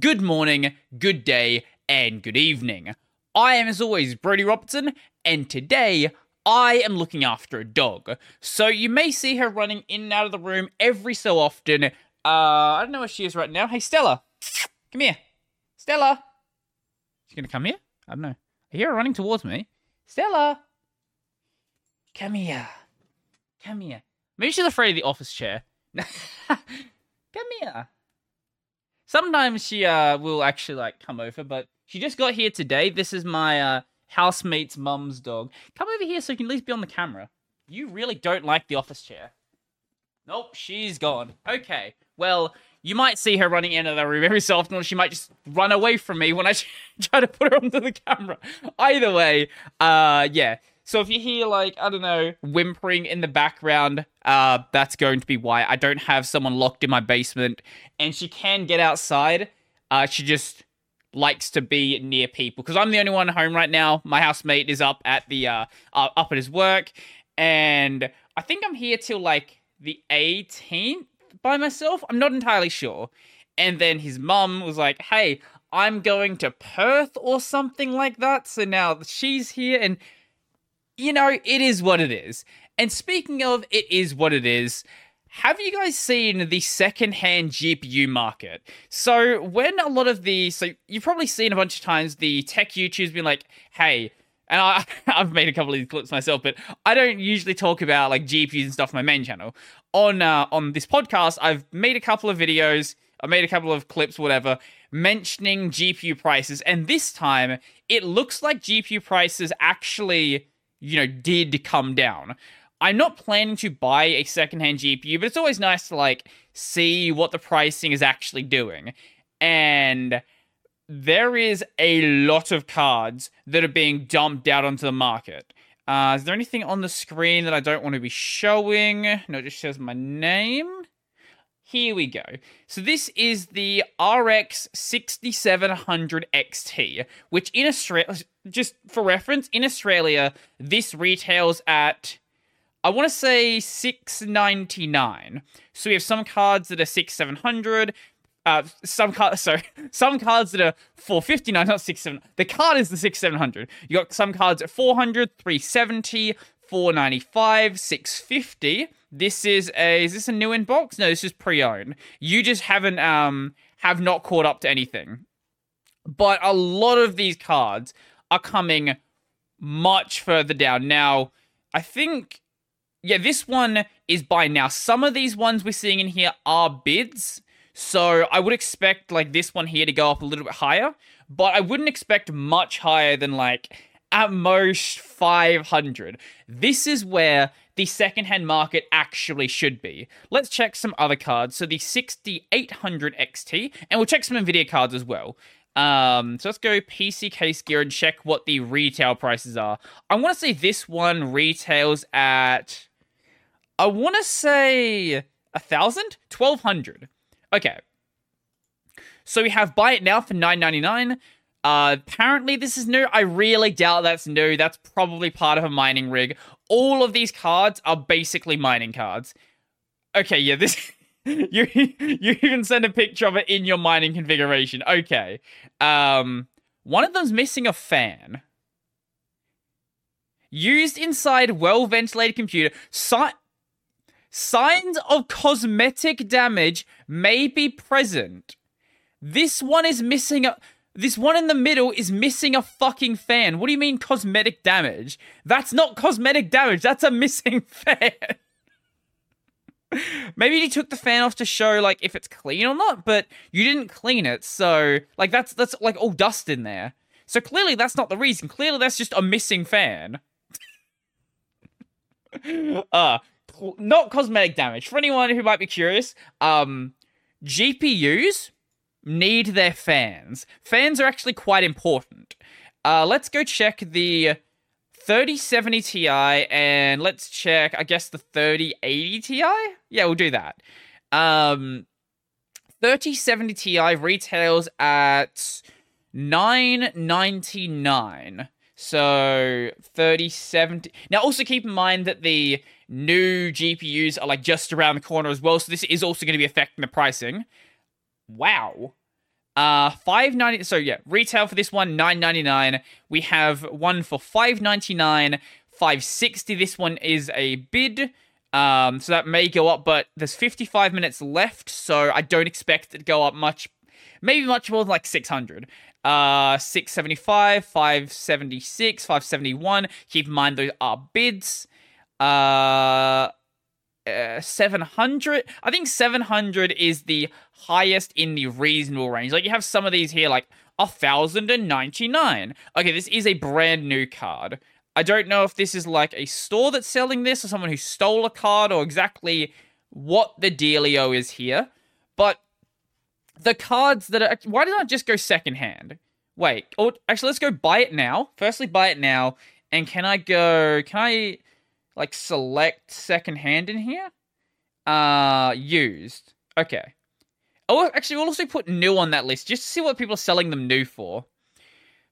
good morning, good day, and good evening. I am, as always, Brodie Robertson, and today I am looking after a dog. So you may see her running in and out of the room every so often. Uh, I don't know where she is right now. Hey, Stella, come here. Stella. She's gonna come here? I don't know. I hear her running towards me. Stella. Come here. Come here. Maybe she's afraid of the office chair. come here. Sometimes she uh will actually like come over, but she just got here today. This is my uh housemate's mum's dog. Come over here so you can at least be on the camera. You really don't like the office chair. Nope, she's gone. Okay. Well, you might see her running into the room every so often, or she might just run away from me when I try to put her onto the camera. Either way, uh, yeah. So if you hear like I don't know whimpering in the background, uh, that's going to be why I don't have someone locked in my basement, and she can get outside. Uh, she just likes to be near people because I'm the only one home right now. My housemate is up at the uh, uh up at his work, and I think I'm here till like the 18th by myself. I'm not entirely sure. And then his mum was like, "Hey, I'm going to Perth or something like that." So now she's here, and you know, it is what it is. And speaking of it is what it is, have you guys seen the second-hand GPU market? So when a lot of the so you've probably seen a bunch of times the tech YouTubers being like, "Hey," and I, I've made a couple of these clips myself, but I don't usually talk about like GPUs and stuff on my main channel. On uh, on this podcast, I've made a couple of videos, I made a couple of clips, whatever, mentioning GPU prices, and this time it looks like GPU prices actually you know, did come down. I'm not planning to buy a secondhand GPU, but it's always nice to like see what the pricing is actually doing. And there is a lot of cards that are being dumped out onto the market. Uh, is there anything on the screen that I don't want to be showing? No, it just shows my name. Here we go. So this is the RX 6700 XT, which in Australia, just for reference, in Australia, this retails at I want to say 699. So we have some cards that are 6 700, uh, some cards, sorry, some cards that are 459, not 6 7. The card is the 6 700. You got some cards at 400, 370, 495, 650. This is a is this a new inbox? No, this is pre-owned. You just haven't um have not caught up to anything. But a lot of these cards are coming much further down. Now, I think yeah, this one is by now. Some of these ones we're seeing in here are bids. So I would expect like this one here to go up a little bit higher, but I wouldn't expect much higher than like at most 500. This is where the secondhand market actually should be. Let's check some other cards. So the 6800 XT, and we'll check some Nvidia cards as well. Um, so let's go PC case gear and check what the retail prices are. I want to say this one retails at, I want to say a thousand, twelve hundred. Okay. So we have buy it now for nine ninety nine. Uh, apparently this is new. I really doubt that's new. That's probably part of a mining rig. All of these cards are basically mining cards. Okay, yeah, this you you even send a picture of it in your mining configuration. Okay. Um one of them's missing a fan. Used inside well ventilated computer. Si- signs of cosmetic damage may be present. This one is missing a this one in the middle is missing a fucking fan. What do you mean cosmetic damage? That's not cosmetic damage. That's a missing fan. Maybe you took the fan off to show like if it's clean or not, but you didn't clean it, so like that's that's like all dust in there. So clearly that's not the reason. Clearly that's just a missing fan. uh not cosmetic damage. For anyone who might be curious, um GPUs need their fans. Fans are actually quite important. Uh let's go check the 3070 Ti and let's check, I guess, the 3080 Ti? Yeah, we'll do that. Um, 3070 Ti retails at 999. So 3070. Now, also keep in mind that the new GPUs are like just around the corner as well. So this is also going to be affecting the pricing. Wow. Uh, five ninety. So yeah, retail for this one nine ninety nine. We have one for five ninety nine, five sixty. This one is a bid. Um, so that may go up, but there's 55 minutes left, so I don't expect it to go up much. Maybe much more than like 600. Uh, 675, 576, 571. Keep in mind those are bids. Uh, uh, 700 i think 700 is the highest in the reasonable range. Like you have some of these here like 1099 okay this is a brand new card. I don't know if this is like a store that's selling this or someone who stole a card or exactly what the dealio is here but the cards that are why did i just go secondhand? Wait or actually let's go buy it now. Firstly buy it now and can i go can i like select secondhand in here. Uh, used. Okay. Oh, actually, we'll also put new on that list just to see what people are selling them new for.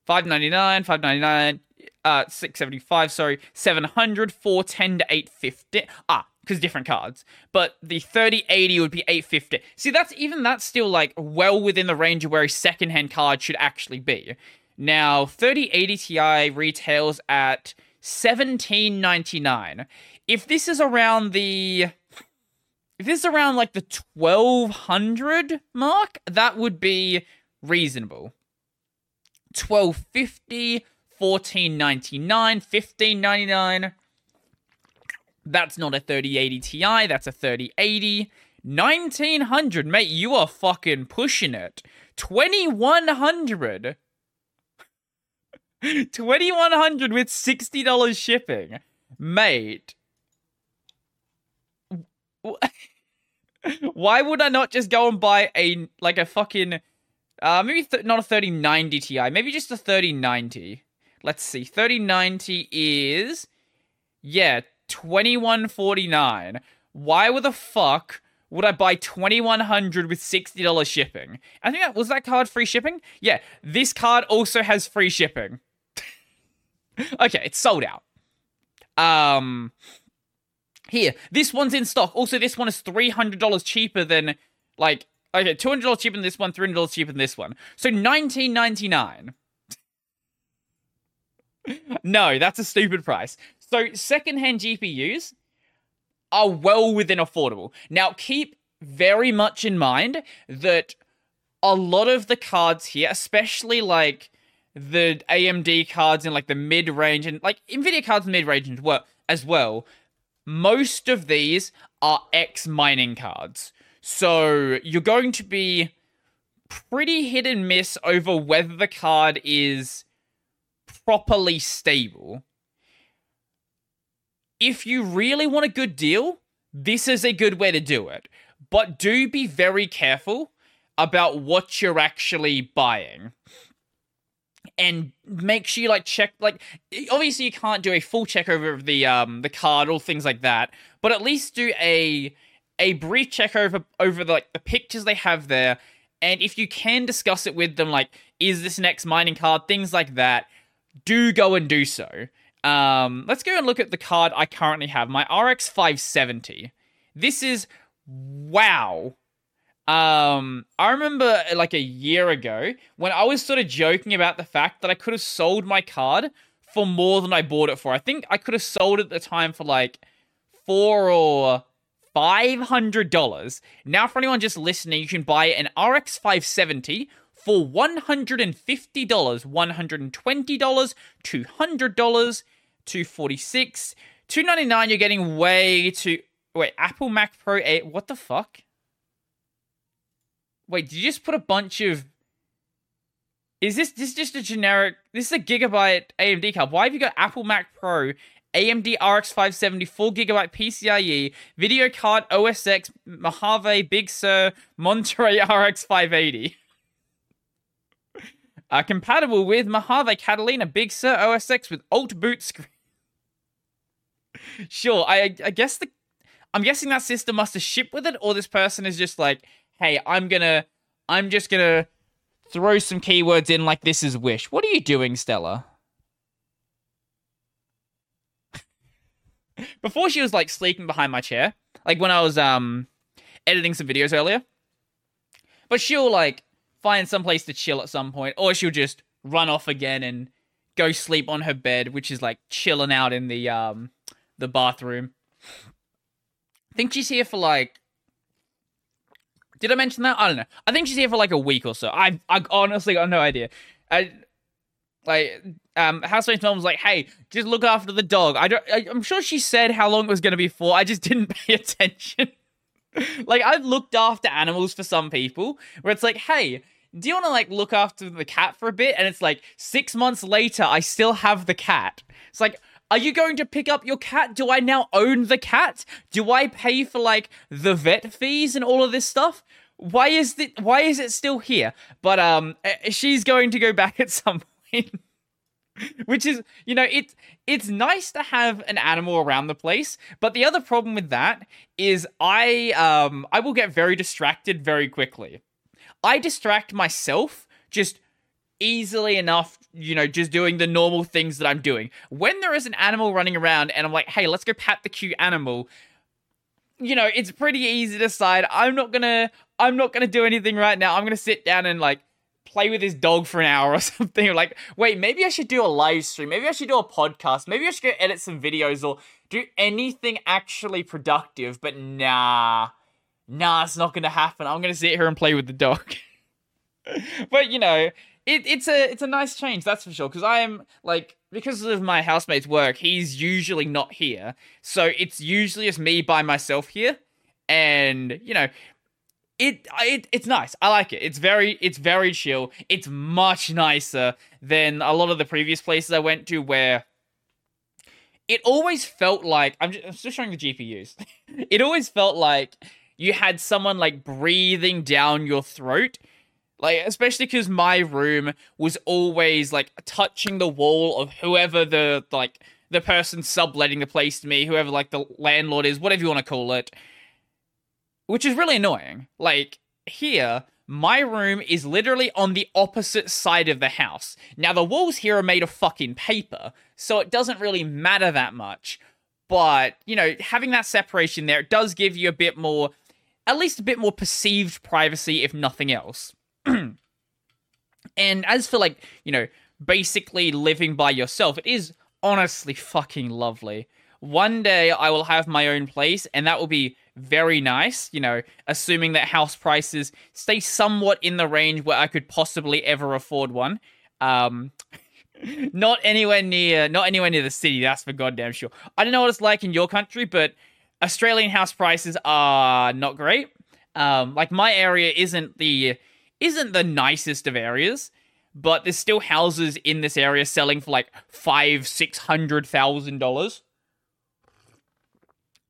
Five ninety nine, five ninety nine, uh, six seventy five. Sorry, 700, 410 to eight fifty. Ah, because different cards. But the thirty eighty would be eight fifty. See, that's even that's still like well within the range of where a second hand card should actually be. Now, thirty eighty Ti retails at 17.99. If this is around the if this is around like the 1200 mark, that would be reasonable. 1250, 1499, 1599. That's not a 3080 Ti, that's a 3080. 1900, mate, you are fucking pushing it. 2100. 2100 with $60 shipping. Mate. Why would I not just go and buy a like a fucking uh maybe th- not a 3090 Ti, maybe just a 3090. Let's see. 3090 is yeah, 2149. Why would the fuck would I buy 2100 with $60 shipping? I think that was that card free shipping? Yeah, this card also has free shipping. okay, it's sold out. Um, here, this one's in stock. Also, this one is three hundred dollars cheaper than like okay, two hundred dollars cheaper than this one, three hundred dollars cheaper than this one. So nineteen ninety nine. no, that's a stupid price. So secondhand GPUs are well within affordable. Now, keep very much in mind that a lot of the cards here, especially like the AMD cards in like the mid range and like Nvidia cards in mid range as well, as well. Most of these are X mining cards. So you're going to be pretty hit and miss over whether the card is properly stable. If you really want a good deal, this is a good way to do it. But do be very careful about what you're actually buying and make sure you like check like obviously you can't do a full check over of the um the card or things like that but at least do a a brief check over over the, like the pictures they have there. And if you can discuss it with them like is this X mining card things like that do go and do so. Um let's go and look at the card I currently have my RX 570 this is wow um, I remember like a year ago when I was sort of joking about the fact that I could have sold my card for more than I bought it for. I think I could have sold it at the time for like four or five hundred dollars. Now, for anyone just listening, you can buy an RX 570 for one hundred and fifty dollars, one hundred and twenty dollars, two hundred dollars, two forty six, two ninety nine. You're getting way too. Wait, Apple Mac Pro 8. What the fuck? Wait, did you just put a bunch of? Is this this is just a generic? This is a gigabyte AMD card. Why have you got Apple Mac Pro, AMD RX 570, 4 gigabyte PCIe, video card OS X, Mojave, Big Sur, Monterey RX 580? Uh, compatible with Mojave, Catalina, Big Sur OS X with alt boot screen. sure, I I guess the I'm guessing that system must have shipped with it, or this person is just like, hey, I'm gonna, I'm just gonna throw some keywords in like this is Wish. What are you doing, Stella? Before she was like sleeping behind my chair, like when I was um editing some videos earlier. But she'll like find some place to chill at some point, or she'll just run off again and go sleep on her bed, which is like chilling out in the um the bathroom. I think she's here for like. Did I mention that? I don't know. I think she's here for like a week or so. I I honestly got no idea. I like um housemate's mom was like, "Hey, just look after the dog." I don't. I, I'm sure she said how long it was going to be for. I just didn't pay attention. like I've looked after animals for some people, where it's like, "Hey, do you want to like look after the cat for a bit?" And it's like six months later, I still have the cat. It's like. Are you going to pick up your cat? Do I now own the cat? Do I pay for like the vet fees and all of this stuff? Why is it why is it still here? But um she's going to go back at some point. Which is, you know, it's it's nice to have an animal around the place, but the other problem with that is I um I will get very distracted very quickly. I distract myself just easily enough, you know, just doing the normal things that I'm doing. When there is an animal running around and I'm like, hey, let's go pat the cute animal, you know, it's pretty easy to decide I'm not gonna I'm not gonna do anything right now. I'm gonna sit down and like play with his dog for an hour or something. Like, wait, maybe I should do a live stream. Maybe I should do a podcast. Maybe I should go edit some videos or do anything actually productive. But nah, nah, it's not gonna happen. I'm gonna sit here and play with the dog. but you know, it, it's a it's a nice change, that's for sure. Because I am like because of my housemate's work, he's usually not here, so it's usually just me by myself here, and you know, it it it's nice. I like it. It's very it's very chill. It's much nicer than a lot of the previous places I went to where it always felt like I'm just, I'm just showing the GPUs. it always felt like you had someone like breathing down your throat like, especially because my room was always like touching the wall of whoever the like the person subletting the place to me, whoever like the landlord is, whatever you want to call it. Which is really annoying. Like, here, my room is literally on the opposite side of the house. Now, the walls here are made of fucking paper, so it doesn't really matter that much. But, you know, having that separation there, it does give you a bit more, at least a bit more perceived privacy, if nothing else. And as for like, you know, basically living by yourself, it is honestly fucking lovely. One day I will have my own place and that will be very nice, you know, assuming that house prices stay somewhat in the range where I could possibly ever afford one. Um not anywhere near not anywhere near the city, that's for goddamn sure. I don't know what it's like in your country, but Australian house prices are not great. Um like my area isn't the isn't the nicest of areas, but there's still houses in this area selling for like five, six hundred thousand dollars.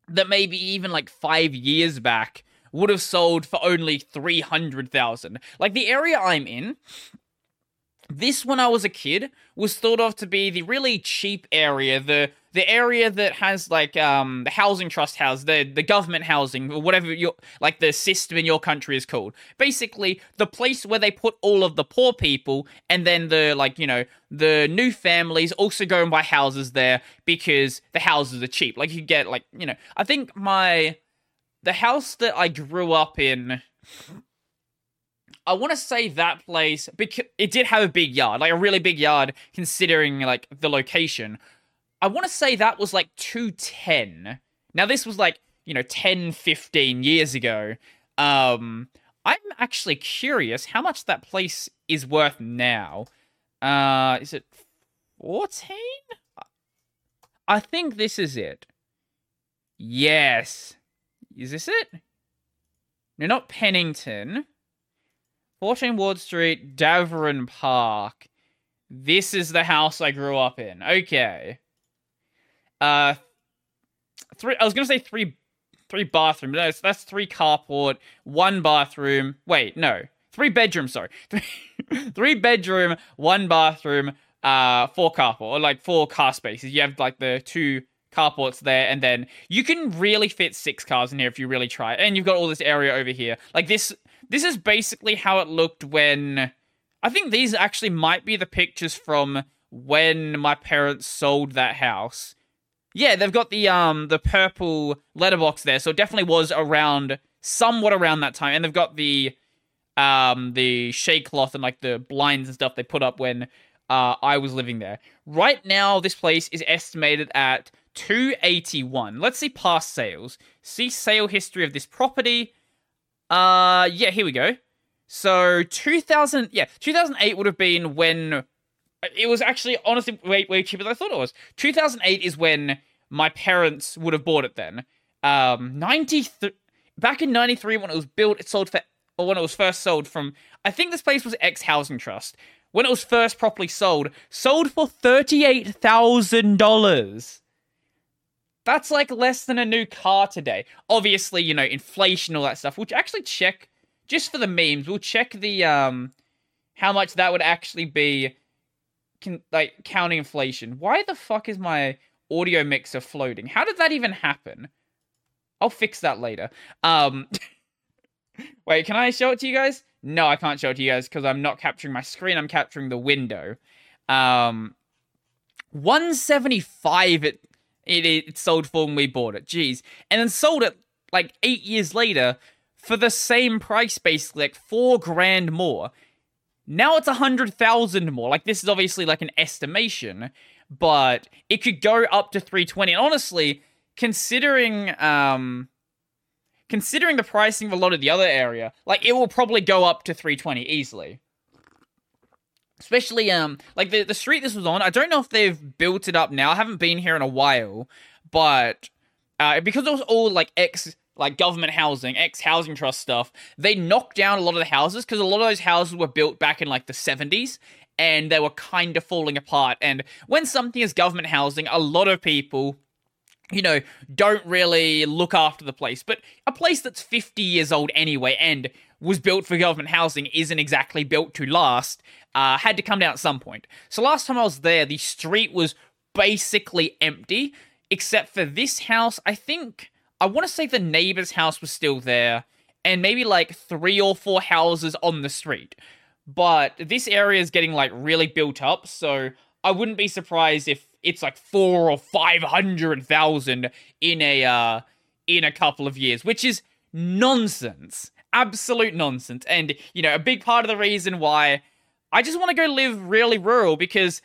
That maybe even like five years back would have sold for only three hundred thousand. Like the area I'm in, this when I was a kid was thought of to be the really cheap area, the the area that has like um the housing trust house, the the government housing or whatever your like the system in your country is called. Basically, the place where they put all of the poor people and then the like you know the new families also go and buy houses there because the houses are cheap. Like you get like you know I think my the house that I grew up in. I want to say that place because it did have a big yard, like a really big yard, considering like the location. I want to say that was like 210. Now this was like, you know, 10, 15 years ago. Um I'm actually curious how much that place is worth now. Uh is it 14? I think this is it. Yes. Is this it? No, not Pennington. 14 Ward Street, Davoren Park. This is the house I grew up in. Okay. Uh, three. I was gonna say three, three bathrooms. No, that's three carport, one bathroom. Wait, no, three bedrooms. Sorry, three, three bedroom, one bathroom, uh, four carport or like four car spaces. You have like the two carports there, and then you can really fit six cars in here if you really try. And you've got all this area over here. Like this, this is basically how it looked when. I think these actually might be the pictures from when my parents sold that house. Yeah, they've got the um the purple letterbox there, so it definitely was around somewhat around that time, and they've got the um, the shade cloth and like the blinds and stuff they put up when uh, I was living there. Right now, this place is estimated at 281. Let's see past sales. See sale history of this property. Uh, yeah, here we go. So 2000, yeah, 2008 would have been when it was actually honestly way way cheaper than I thought it was. 2008 is when my parents would have bought it then. Um, 93 back in 93 when it was built, it sold for or when it was first sold from I think this place was X Housing Trust. When it was first properly sold, sold for $38,000. That's like less than a new car today. Obviously, you know, inflation all that stuff. We'll actually check just for the memes. We'll check the um how much that would actually be can like counting inflation. Why the fuck is my audio mixer floating? How did that even happen? I'll fix that later. Um Wait, can I show it to you guys? No, I can't show it to you guys because I'm not capturing my screen. I'm capturing the window. Um, 175 it, it it sold for when we bought it. Jeez, and then sold it like eight years later for the same price, basically like four grand more. Now it's a hundred thousand more. Like this is obviously like an estimation, but it could go up to 320. And honestly, considering um considering the pricing of a lot of the other area, like it will probably go up to 320 easily. Especially um like the the street this was on, I don't know if they've built it up now. I haven't been here in a while, but uh, because it was all like ex like government housing, ex housing trust stuff, they knocked down a lot of the houses because a lot of those houses were built back in like the 70s and they were kind of falling apart. And when something is government housing, a lot of people you know, don't really look after the place. But a place that's 50 years old anyway and was built for government housing isn't exactly built to last, uh, had to come down at some point. So last time I was there, the street was basically empty, except for this house. I think, I want to say the neighbor's house was still there, and maybe like three or four houses on the street. But this area is getting like really built up, so I wouldn't be surprised if it's like four or five hundred thousand in a uh, in a couple of years, which is nonsense, absolute nonsense. And you know, a big part of the reason why I just want to go live really rural because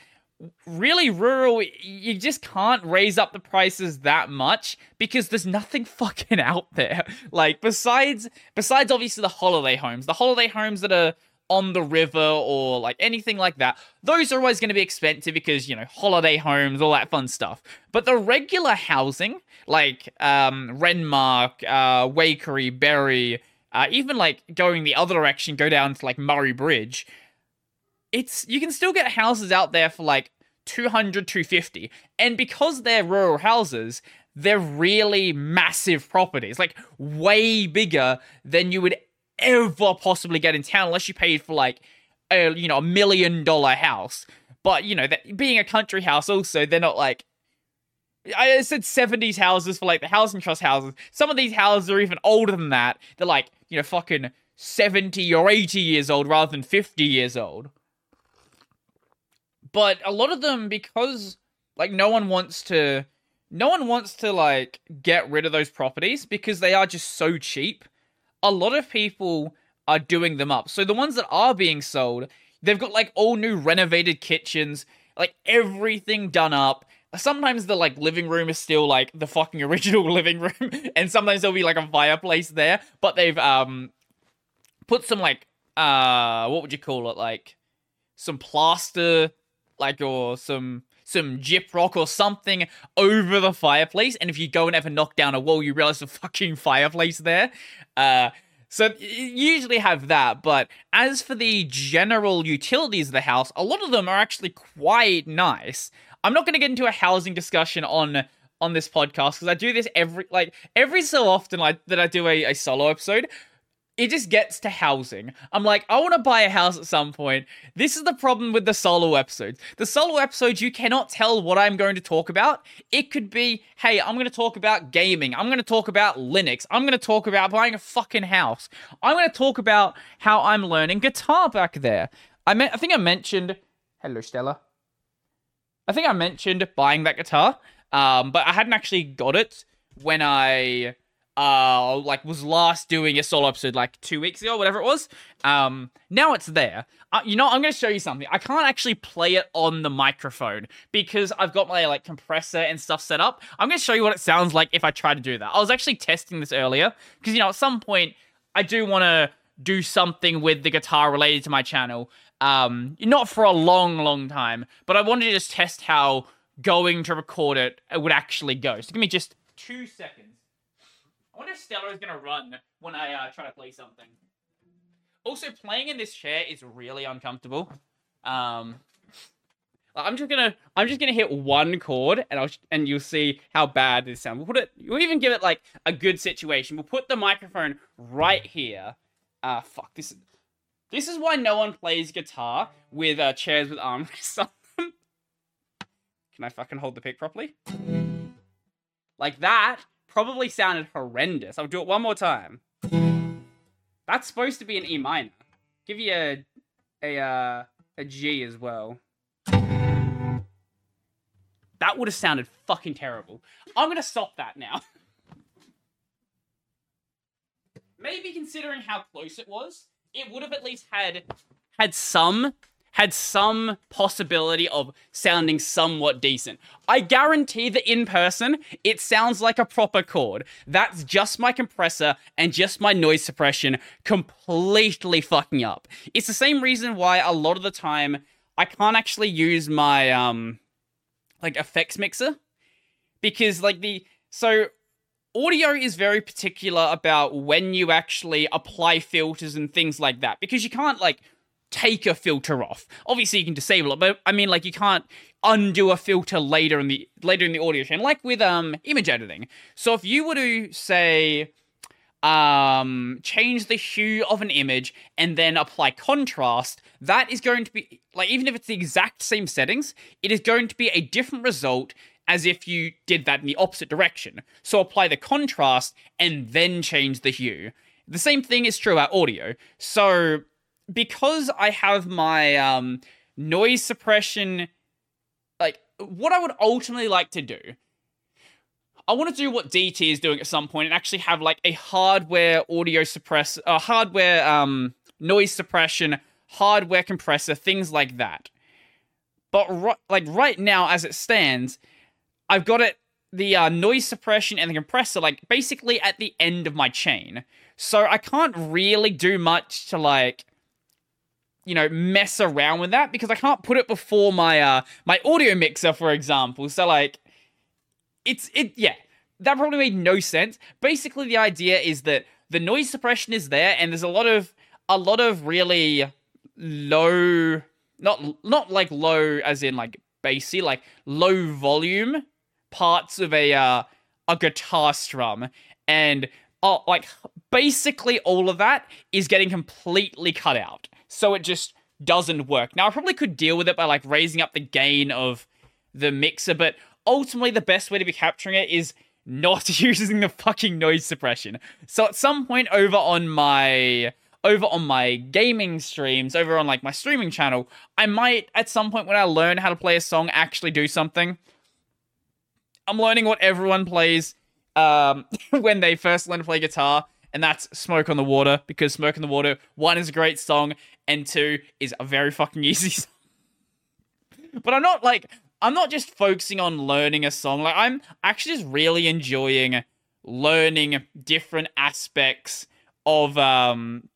really rural you just can't raise up the prices that much because there's nothing fucking out there like besides besides obviously the holiday homes the holiday homes that are on the river or like anything like that, those are always going to be expensive because, you know, holiday homes, all that fun stuff. But the regular housing, like um, Renmark, uh, Waikerie, Berri, uh, even like going the other direction, go down to like Murray Bridge, it's you can still get houses out there for like 200, 250. And because they're rural houses, they're really massive properties, like way bigger than you would ever possibly get in town unless you paid for like a you know a million dollar house. But you know that being a country house, also they're not like I said 70s houses for like the housing trust houses. Some of these houses are even older than that. They're like you know fucking 70 or 80 years old rather than 50 years old. But a lot of them because like no one wants to no one wants to like get rid of those properties because they are just so cheap a lot of people are doing them up. So the ones that are being sold, they've got like all new renovated kitchens, like everything done up. Sometimes the like living room is still like the fucking original living room, and sometimes there'll be like a fireplace there, but they've um put some like uh what would you call it like some plaster like or some some gyprock or something over the fireplace. And if you go and ever knock down a wall, you realize the fucking fireplace there. Uh, so usually have that, but as for the general utilities of the house, a lot of them are actually quite nice. I'm not going to get into a housing discussion on on this podcast because I do this every like every so often like that I do a, a solo episode it just gets to housing. I'm like, I want to buy a house at some point. This is the problem with the solo episodes. The solo episodes, you cannot tell what I'm going to talk about. It could be, hey, I'm going to talk about gaming. I'm going to talk about Linux. I'm going to talk about buying a fucking house. I'm going to talk about how I'm learning guitar back there. I me- I think I mentioned, hello Stella. I think I mentioned buying that guitar, um, but I hadn't actually got it when I uh like was last doing a solo episode like two weeks ago, whatever it was. Um, now it's there. Uh, you know, I'm going to show you something. I can't actually play it on the microphone because I've got my like compressor and stuff set up. I'm going to show you what it sounds like if I try to do that. I was actually testing this earlier because you know at some point I do want to do something with the guitar related to my channel. Um, not for a long, long time, but I wanted to just test how going to record it it would actually go. So give me just two seconds. I wonder if Stella is gonna run when I uh, try to play something. Also, playing in this chair is really uncomfortable. Um, I'm just gonna I'm just gonna hit one chord and I'll and you'll see how bad this sounds. We'll put it. We'll even give it like a good situation. We'll put the microphone right here. Ah, uh, fuck this. This is why no one plays guitar with uh, chairs with armrests on them. Can I fucking hold the pick properly? Like that probably sounded horrendous. I'll do it one more time. That's supposed to be an E minor. Give you a a uh, a G as well. That would have sounded fucking terrible. I'm gonna stop that now. Maybe considering how close it was, it would have at least had had some had some possibility of sounding somewhat decent. I guarantee that in person, it sounds like a proper chord. That's just my compressor and just my noise suppression completely fucking up. It's the same reason why a lot of the time I can't actually use my um like effects mixer because like the so audio is very particular about when you actually apply filters and things like that because you can't like take a filter off. Obviously you can disable it, but I mean like you can't undo a filter later in the later in the audio chain like with um image editing. So if you were to say um change the hue of an image and then apply contrast, that is going to be like even if it's the exact same settings, it is going to be a different result as if you did that in the opposite direction. So apply the contrast and then change the hue. The same thing is true about audio. So because I have my um, noise suppression, like what I would ultimately like to do, I want to do what DT is doing at some point and actually have like a hardware audio suppress, a uh, hardware um, noise suppression, hardware compressor, things like that. But ri- like right now, as it stands, I've got it the uh, noise suppression and the compressor like basically at the end of my chain. So I can't really do much to like you know mess around with that because I can't put it before my uh my audio mixer for example. So like it's it yeah, that probably made no sense. Basically the idea is that the noise suppression is there and there's a lot of a lot of really low not not like low as in like bassy like low volume parts of a uh, a guitar strum, and oh, like basically all of that is getting completely cut out. So it just doesn't work. Now I probably could deal with it by like raising up the gain of the mixer, but ultimately the best way to be capturing it is not using the fucking noise suppression. So at some point over on my over on my gaming streams, over on like my streaming channel, I might at some point when I learn how to play a song actually do something. I'm learning what everyone plays um, when they first learn to play guitar, and that's Smoke on the Water, because Smoke on the Water, one, is a great song, and two, is a very fucking easy song. but I'm not like, I'm not just focusing on learning a song. Like, I'm actually just really enjoying learning different aspects of, um,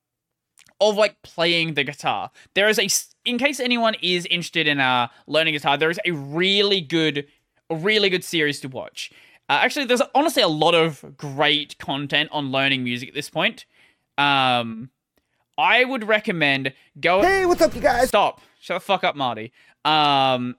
of like playing the guitar. There is a, in case anyone is interested in uh, learning guitar, there is a really good a really good series to watch. Uh, actually, there's honestly a lot of great content on learning music at this point. Um, I would recommend go. Hey, what's up, you guys? Stop. Shut the fuck up, Marty. Um,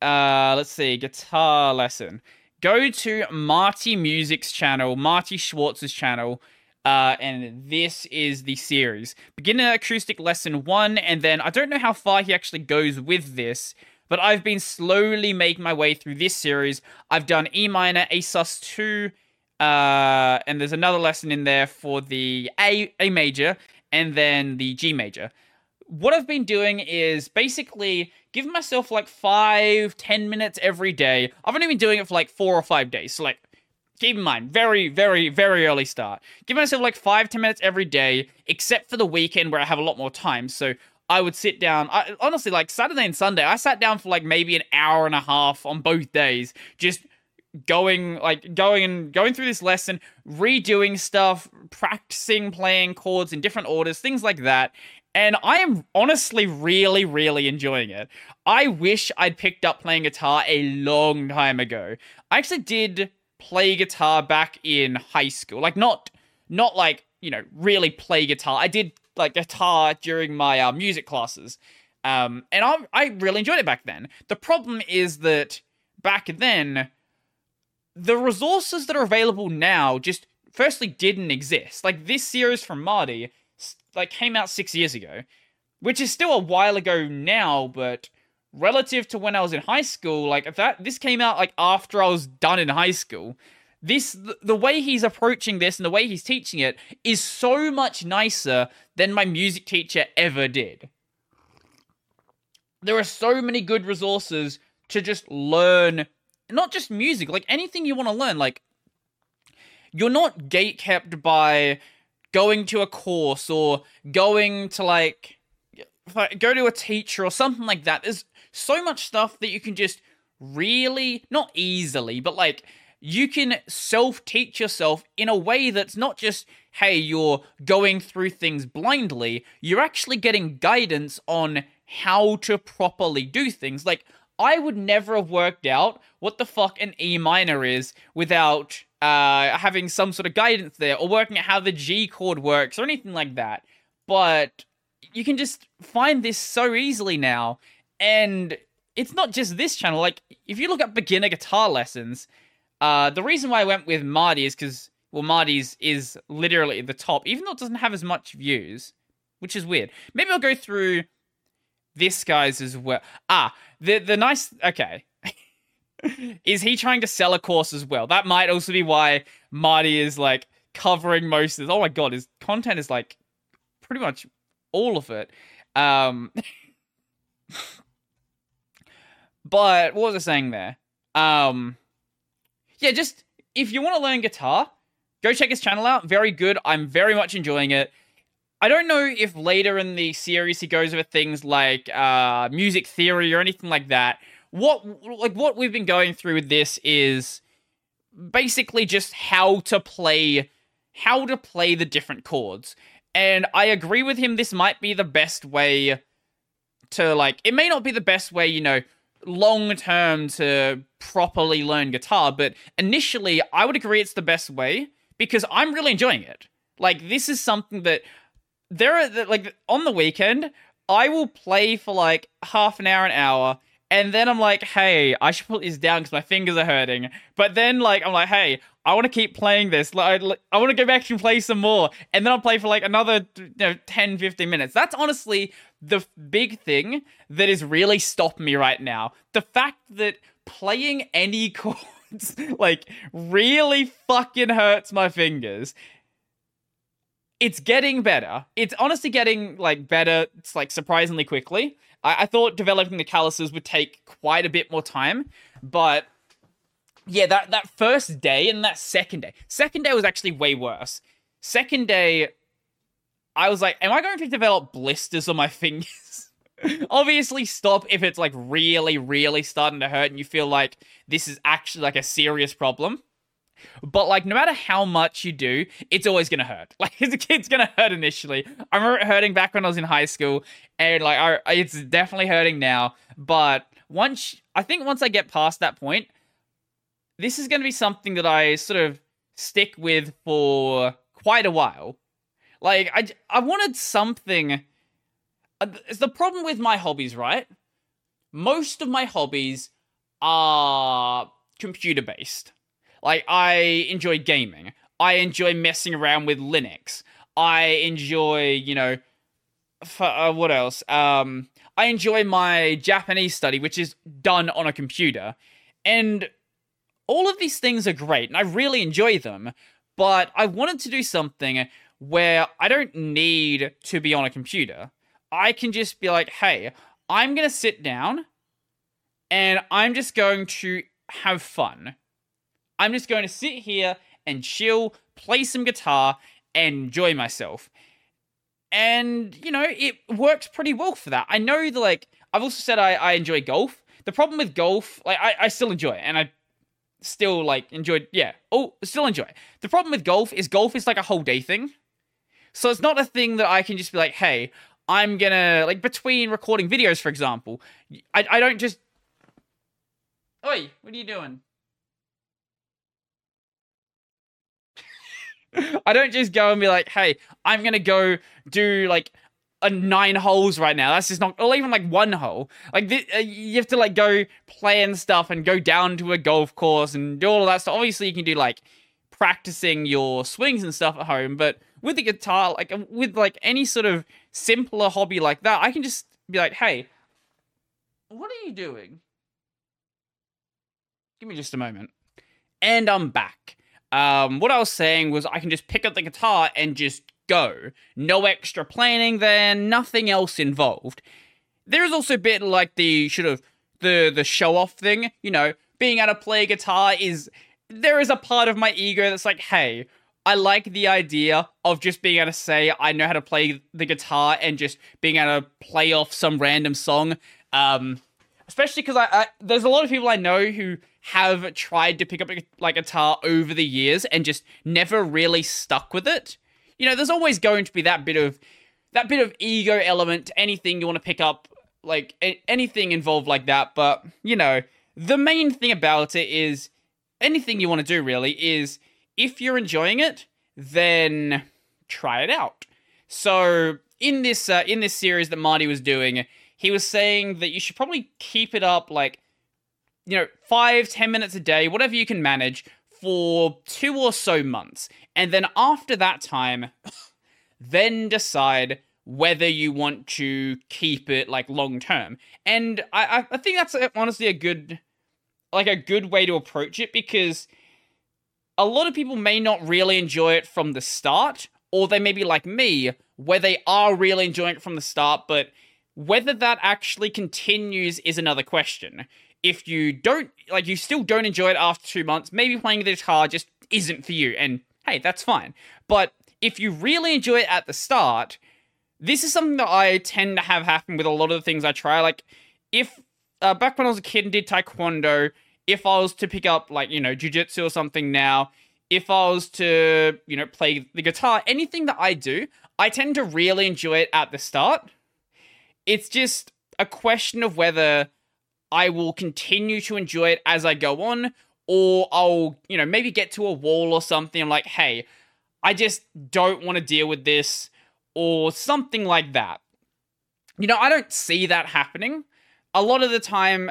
uh, let's see. Guitar lesson. Go to Marty Music's channel, Marty Schwartz's channel. Uh, and this is the series. Beginner acoustic lesson one, and then I don't know how far he actually goes with this, but I've been slowly making my way through this series. I've done E minor, A sus2, uh, and there's another lesson in there for the A, A major, and then the G major. What I've been doing is basically giving myself like five, ten minutes every day. I've only been doing it for like four or five days. So like keep in mind, very, very, very early start. Give myself like five, ten minutes every day, except for the weekend where I have a lot more time. So I would sit down. I, honestly, like Saturday and Sunday, I sat down for like maybe an hour and a half on both days, just going like going and going through this lesson, redoing stuff, practicing playing chords in different orders, things like that. And I am honestly really, really enjoying it. I wish I'd picked up playing guitar a long time ago. I actually did play guitar back in high school. Like not not like, you know, really play guitar. I did like guitar during my uh, music classes. Um, and I, I really enjoyed it back then. The problem is that back then, the resources that are available now just firstly didn't exist. Like this series from Marty, like came out six years ago, which is still a while ago now, but relative to when I was in high school, like that this came out like after I was done in high school. This the way he's approaching this and the way he's teaching it is so much nicer than my music teacher ever did. There are so many good resources to just learn not just music, like anything you want to learn, like you're not gate kept by going to a course or going to like go to a teacher or something like that. There's so much stuff that you can just really not easily, but like you can self teach yourself in a way that's not just, hey, you're going through things blindly. You're actually getting guidance on how to properly do things. Like, I would never have worked out what the fuck an E minor is without uh, having some sort of guidance there or working out how the G chord works or anything like that. But you can just find this so easily now. And it's not just this channel. Like, if you look at beginner guitar lessons, uh, the reason why I went with Marty is because, well, Marty's is literally the top, even though it doesn't have as much views, which is weird. Maybe I'll go through this guy's as well. Ah, the the nice. Okay. is he trying to sell a course as well? That might also be why Marty is like covering most of this. Oh my god, his content is like pretty much all of it. Um But what was I saying there? Um yeah, just if you want to learn guitar, go check his channel out. Very good. I'm very much enjoying it. I don't know if later in the series he goes over things like uh, music theory or anything like that. What like what we've been going through with this is basically just how to play how to play the different chords. And I agree with him this might be the best way to like it may not be the best way, you know, long term to properly learn guitar, but initially I would agree it's the best way because I'm really enjoying it. Like this is something that there are like on the weekend I will play for like half an hour an hour and then I'm like, hey, I should put this down because my fingers are hurting. But then, like, I'm like, hey, I want to keep playing this. Like, I want to go back and play some more. And then I'll play for like another you know, 10, 15 minutes. That's honestly the big thing that is really stopping me right now. The fact that playing any chords, like, really fucking hurts my fingers it's getting better. It's honestly getting like better. It's like surprisingly quickly. I, I thought developing the calluses would take quite a bit more time, but yeah, that that first day and that second day, second day was actually way worse. Second day, I was like, am I going to develop blisters on my fingers? Obviously, stop if it's like really, really starting to hurt and you feel like this is actually like a serious problem. But like, no matter how much you do, it's always gonna hurt. Like, kid's gonna hurt initially. I remember it hurting back when I was in high school, and like, I, it's definitely hurting now. But once I think once I get past that point, this is gonna be something that I sort of stick with for quite a while. Like, I I wanted something. Uh, it's the problem with my hobbies, right? Most of my hobbies are computer based like, I enjoy gaming. I enjoy messing around with Linux. I enjoy, you know, uh, what else? Um, I enjoy my Japanese study, which is done on a computer. And all of these things are great, and I really enjoy them. But I wanted to do something where I don't need to be on a computer. I can just be like, hey, I'm going to sit down and I'm just going to have fun. I'm just going to sit here and chill, play some guitar, and enjoy myself. And, you know, it works pretty well for that. I know that, like, I've also said I, I enjoy golf. The problem with golf, like, I, I still enjoy it, and I still, like, enjoyed, yeah, oh, still enjoy. The problem with golf is golf is, like, a whole day thing. So it's not a thing that I can just be like, hey, I'm gonna, like, between recording videos, for example, I, I don't just. Oi, what are you doing? I don't just go and be like, hey, I'm gonna go do like a nine holes right now. That's just not, or even like one hole. Like th- uh, you have to like go plan stuff and go down to a golf course and do all of that stuff. Obviously, you can do like practicing your swings and stuff at home, but with the guitar, like with like any sort of simpler hobby like that, I can just be like, hey, what are you doing? Give me just a moment. And I'm back. Um, what I was saying was I can just pick up the guitar and just go. No extra planning there, nothing else involved. There's also a bit like the sort of the the show off thing, you know, being able to play guitar is there is a part of my ego that's like, hey, I like the idea of just being able to say I know how to play the guitar and just being able to play off some random song. Um, especially because I, I, there's a lot of people I know who have tried to pick up a, like guitar over the years and just never really stuck with it. You know, there's always going to be that bit of that bit of ego element to anything you want to pick up, like a- anything involved like that. But you know, the main thing about it is anything you want to do really is if you're enjoying it, then try it out. So in this uh, in this series that Marty was doing, he was saying that you should probably keep it up like you know five ten minutes a day whatever you can manage for two or so months and then after that time then decide whether you want to keep it like long term and I, I think that's uh, honestly a good like a good way to approach it because a lot of people may not really enjoy it from the start or they may be like me where they are really enjoying it from the start but whether that actually continues is another question. If you don't, like, you still don't enjoy it after two months, maybe playing the guitar just isn't for you, and hey, that's fine. But if you really enjoy it at the start, this is something that I tend to have happen with a lot of the things I try. Like, if uh, back when I was a kid and did taekwondo, if I was to pick up, like, you know, jujitsu or something now, if I was to, you know, play the guitar, anything that I do, I tend to really enjoy it at the start it's just a question of whether I will continue to enjoy it as I go on, or I'll, you know, maybe get to a wall or something. I'm like, hey, I just don't want to deal with this, or something like that. You know, I don't see that happening. A lot of the time,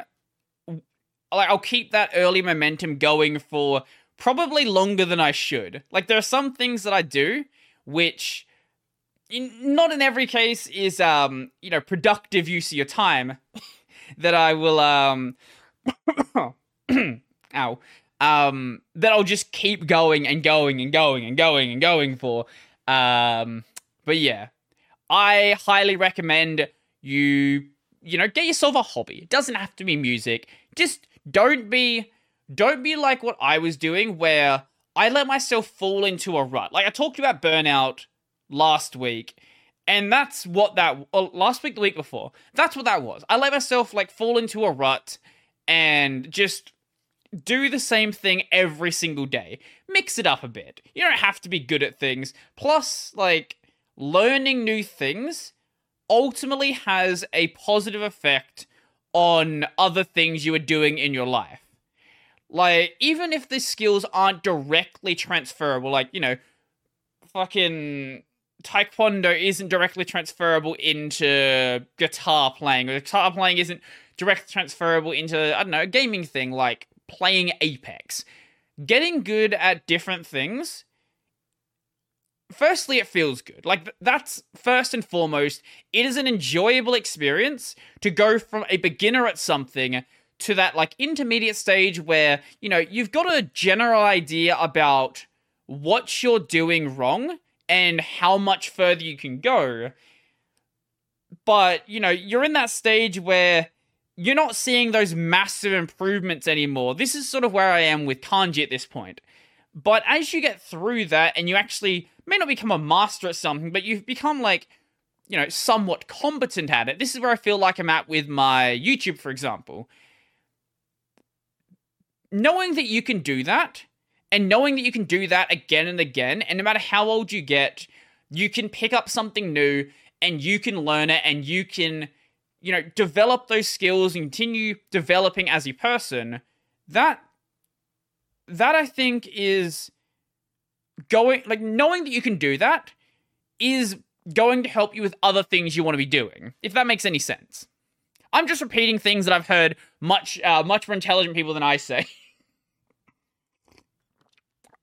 like, I'll keep that early momentum going for probably longer than I should. Like, there are some things that I do which in, not in every case is um you know productive use of your time that I will um ow um that I'll just keep going and going and going and going and going for um but yeah. I highly recommend you you know get yourself a hobby. It doesn't have to be music. Just don't be don't be like what I was doing where I let myself fall into a rut. Like I talked about burnout last week. And that's what that well, last week, the week before. That's what that was. I let myself like fall into a rut and just do the same thing every single day. Mix it up a bit. You don't have to be good at things. Plus, like learning new things ultimately has a positive effect on other things you are doing in your life. Like, even if the skills aren't directly transferable, like, you know, fucking taekwondo isn't directly transferable into guitar playing, or guitar playing isn't directly transferable into, I don't know, a gaming thing like playing Apex. Getting good at different things, firstly, it feels good. Like, that's first and foremost, it is an enjoyable experience to go from a beginner at something to that, like, intermediate stage where, you know, you've got a general idea about what you're doing wrong and how much further you can go. But, you know, you're in that stage where you're not seeing those massive improvements anymore. This is sort of where I am with kanji at this point. But as you get through that and you actually may not become a master at something, but you've become like, you know, somewhat competent at it. This is where I feel like I'm at with my YouTube, for example. Knowing that you can do that, and knowing that you can do that again and again, and no matter how old you get, you can pick up something new and you can learn it and you can, you know, develop those skills and continue developing as a person. That that I think is going like knowing that you can do that is going to help you with other things you want to be doing. If that makes any sense. I'm just repeating things that I've heard much uh, much more intelligent people than I say.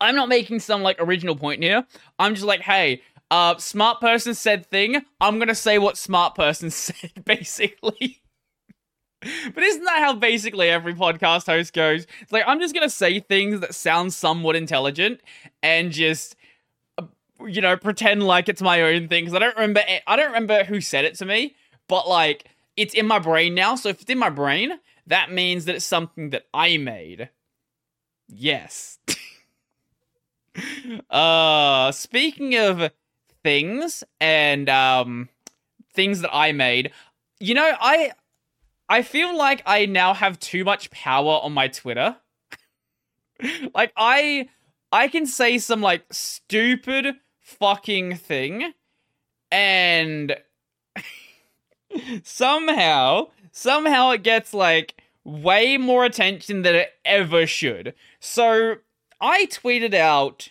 I'm not making some like original point here. I'm just like, hey, uh, smart person said thing. I'm gonna say what smart person said, basically. but isn't that how basically every podcast host goes? It's like I'm just gonna say things that sound somewhat intelligent and just uh, you know pretend like it's my own thing. Because I don't remember. I don't remember who said it to me, but like it's in my brain now. So if it's in my brain, that means that it's something that I made. Yes. uh, speaking of things and um things that I made, you know, I I feel like I now have too much power on my Twitter. like I I can say some like stupid fucking thing and somehow somehow it gets like way more attention than it ever should. So I tweeted out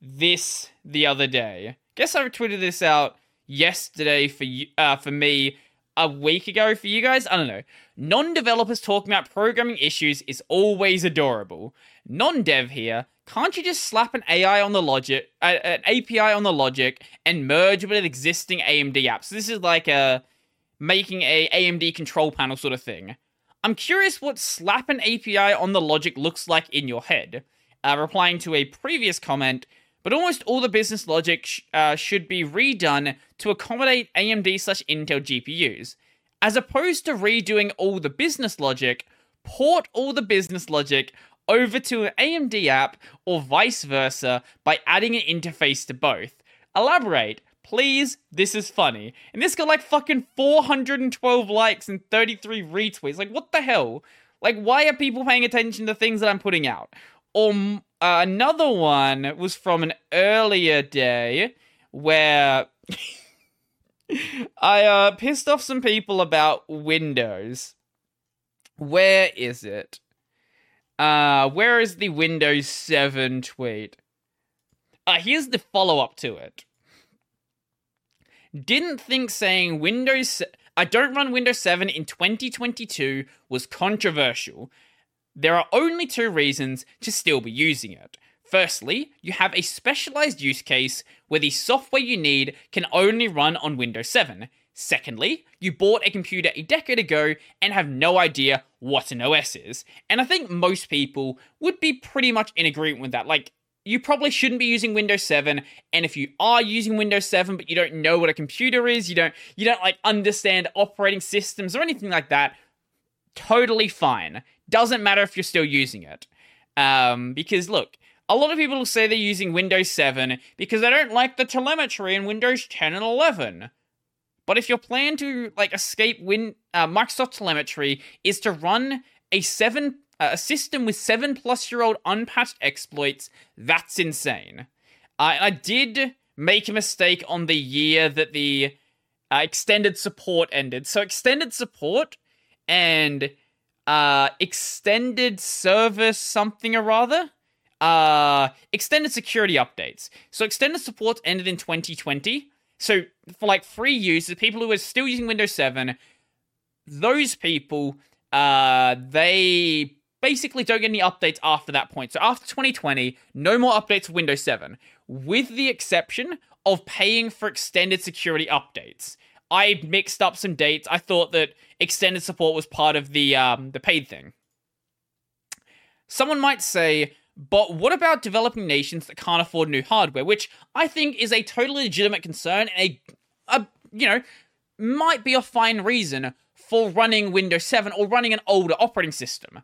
this the other day. Guess I tweeted this out yesterday for you, uh, for me a week ago for you guys. I don't know. Non-developers talking about programming issues is always adorable. Non-dev here. Can't you just slap an AI on the logic, uh, an API on the logic, and merge with an existing AMD app? So this is like a making a AMD control panel sort of thing. I'm curious what slap an API on the logic looks like in your head. Uh, replying to a previous comment, but almost all the business logic sh- uh, should be redone to accommodate AMD slash Intel GPUs. As opposed to redoing all the business logic, port all the business logic over to an AMD app or vice versa by adding an interface to both. Elaborate. Please, this is funny. And this got like fucking 412 likes and 33 retweets. Like, what the hell? Like, why are people paying attention to things that I'm putting out? Or uh, another one was from an earlier day where I uh, pissed off some people about Windows. Where is it? Uh, where is the Windows 7 tweet? Uh, here's the follow up to it. Didn't think saying Windows. I don't run Windows 7 in 2022 was controversial. There are only two reasons to still be using it. Firstly, you have a specialized use case where the software you need can only run on Windows 7. Secondly, you bought a computer a decade ago and have no idea what an OS is. And I think most people would be pretty much in agreement with that. Like, you probably shouldn't be using Windows 7 and if you are using Windows 7 but you don't know what a computer is, you don't you don't like understand operating systems or anything like that, totally fine. Doesn't matter if you're still using it. Um, because look, a lot of people will say they're using Windows 7 because they don't like the telemetry in Windows 10 and 11. But if your plan to like escape Win uh, Microsoft telemetry is to run a seven uh, a system with seven plus year old unpatched exploits, that's insane. I, I did make a mistake on the year that the uh, extended support ended. So extended support and uh extended service something or other uh extended security updates. So extended support ended in 2020 so for like free users people who are still using windows 7 those people uh they basically don't get any updates after that point. So after 2020 no more updates for windows 7 with the exception of paying for extended security updates I mixed up some dates. I thought that extended support was part of the um, the paid thing. Someone might say, but what about developing nations that can't afford new hardware? Which I think is a totally legitimate concern and a, a you know, might be a fine reason for running Windows 7 or running an older operating system.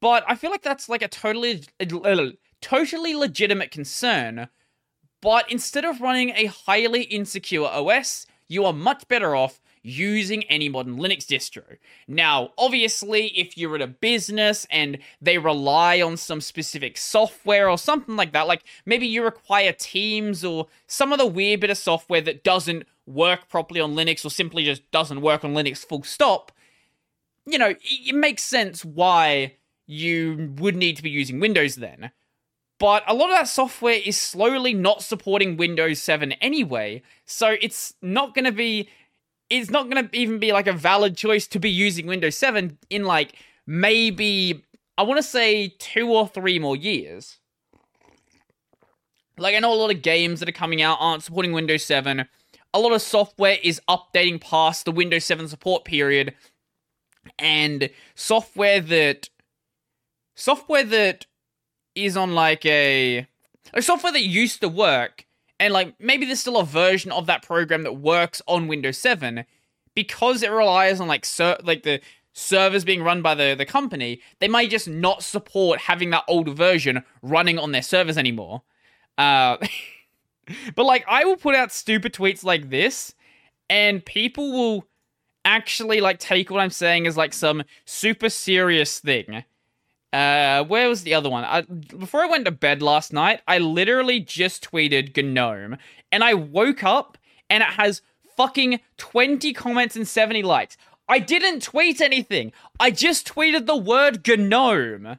But I feel like that's like a totally totally legitimate concern. But instead of running a highly insecure OS, you are much better off using any modern Linux distro. Now, obviously, if you're at a business and they rely on some specific software or something like that, like maybe you require Teams or some other weird bit of software that doesn't work properly on Linux or simply just doesn't work on Linux full stop, you know, it makes sense why you would need to be using Windows then. But a lot of that software is slowly not supporting Windows 7 anyway, so it's not going to be it's not going to even be like a valid choice to be using Windows 7 in like maybe I want to say 2 or 3 more years. Like I know a lot of games that are coming out aren't supporting Windows 7. A lot of software is updating past the Windows 7 support period and software that software that is on like a, a software that used to work and like maybe there's still a version of that program that works on Windows 7 because it relies on like ser- like the servers being run by the, the company, they might just not support having that older version running on their servers anymore. Uh, but like I will put out stupid tweets like this and people will actually like take what I'm saying as like some super serious thing uh, where was the other one? I, before I went to bed last night, I literally just tweeted GNOME, and I woke up and it has fucking 20 comments and 70 likes. I didn't tweet anything. I just tweeted the word GNOME.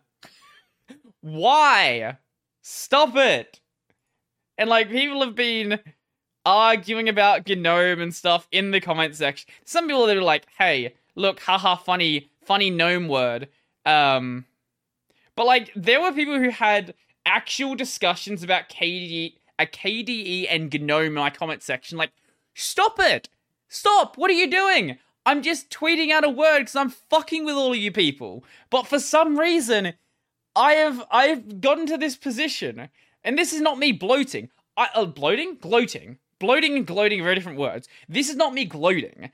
Why? Stop it. And like people have been arguing about GNOME and stuff in the comment section. Some people are like, "Hey, look, haha, funny, funny gnome word." Um, but like, there were people who had actual discussions about KDE, a KDE and GNOME in my comment section. Like, stop it! Stop! What are you doing? I'm just tweeting out a word because I'm fucking with all of you people. But for some reason, I have I've gotten to this position, and this is not me bloating. I uh, bloating, gloating, bloating, and gloating are very different words. This is not me gloating.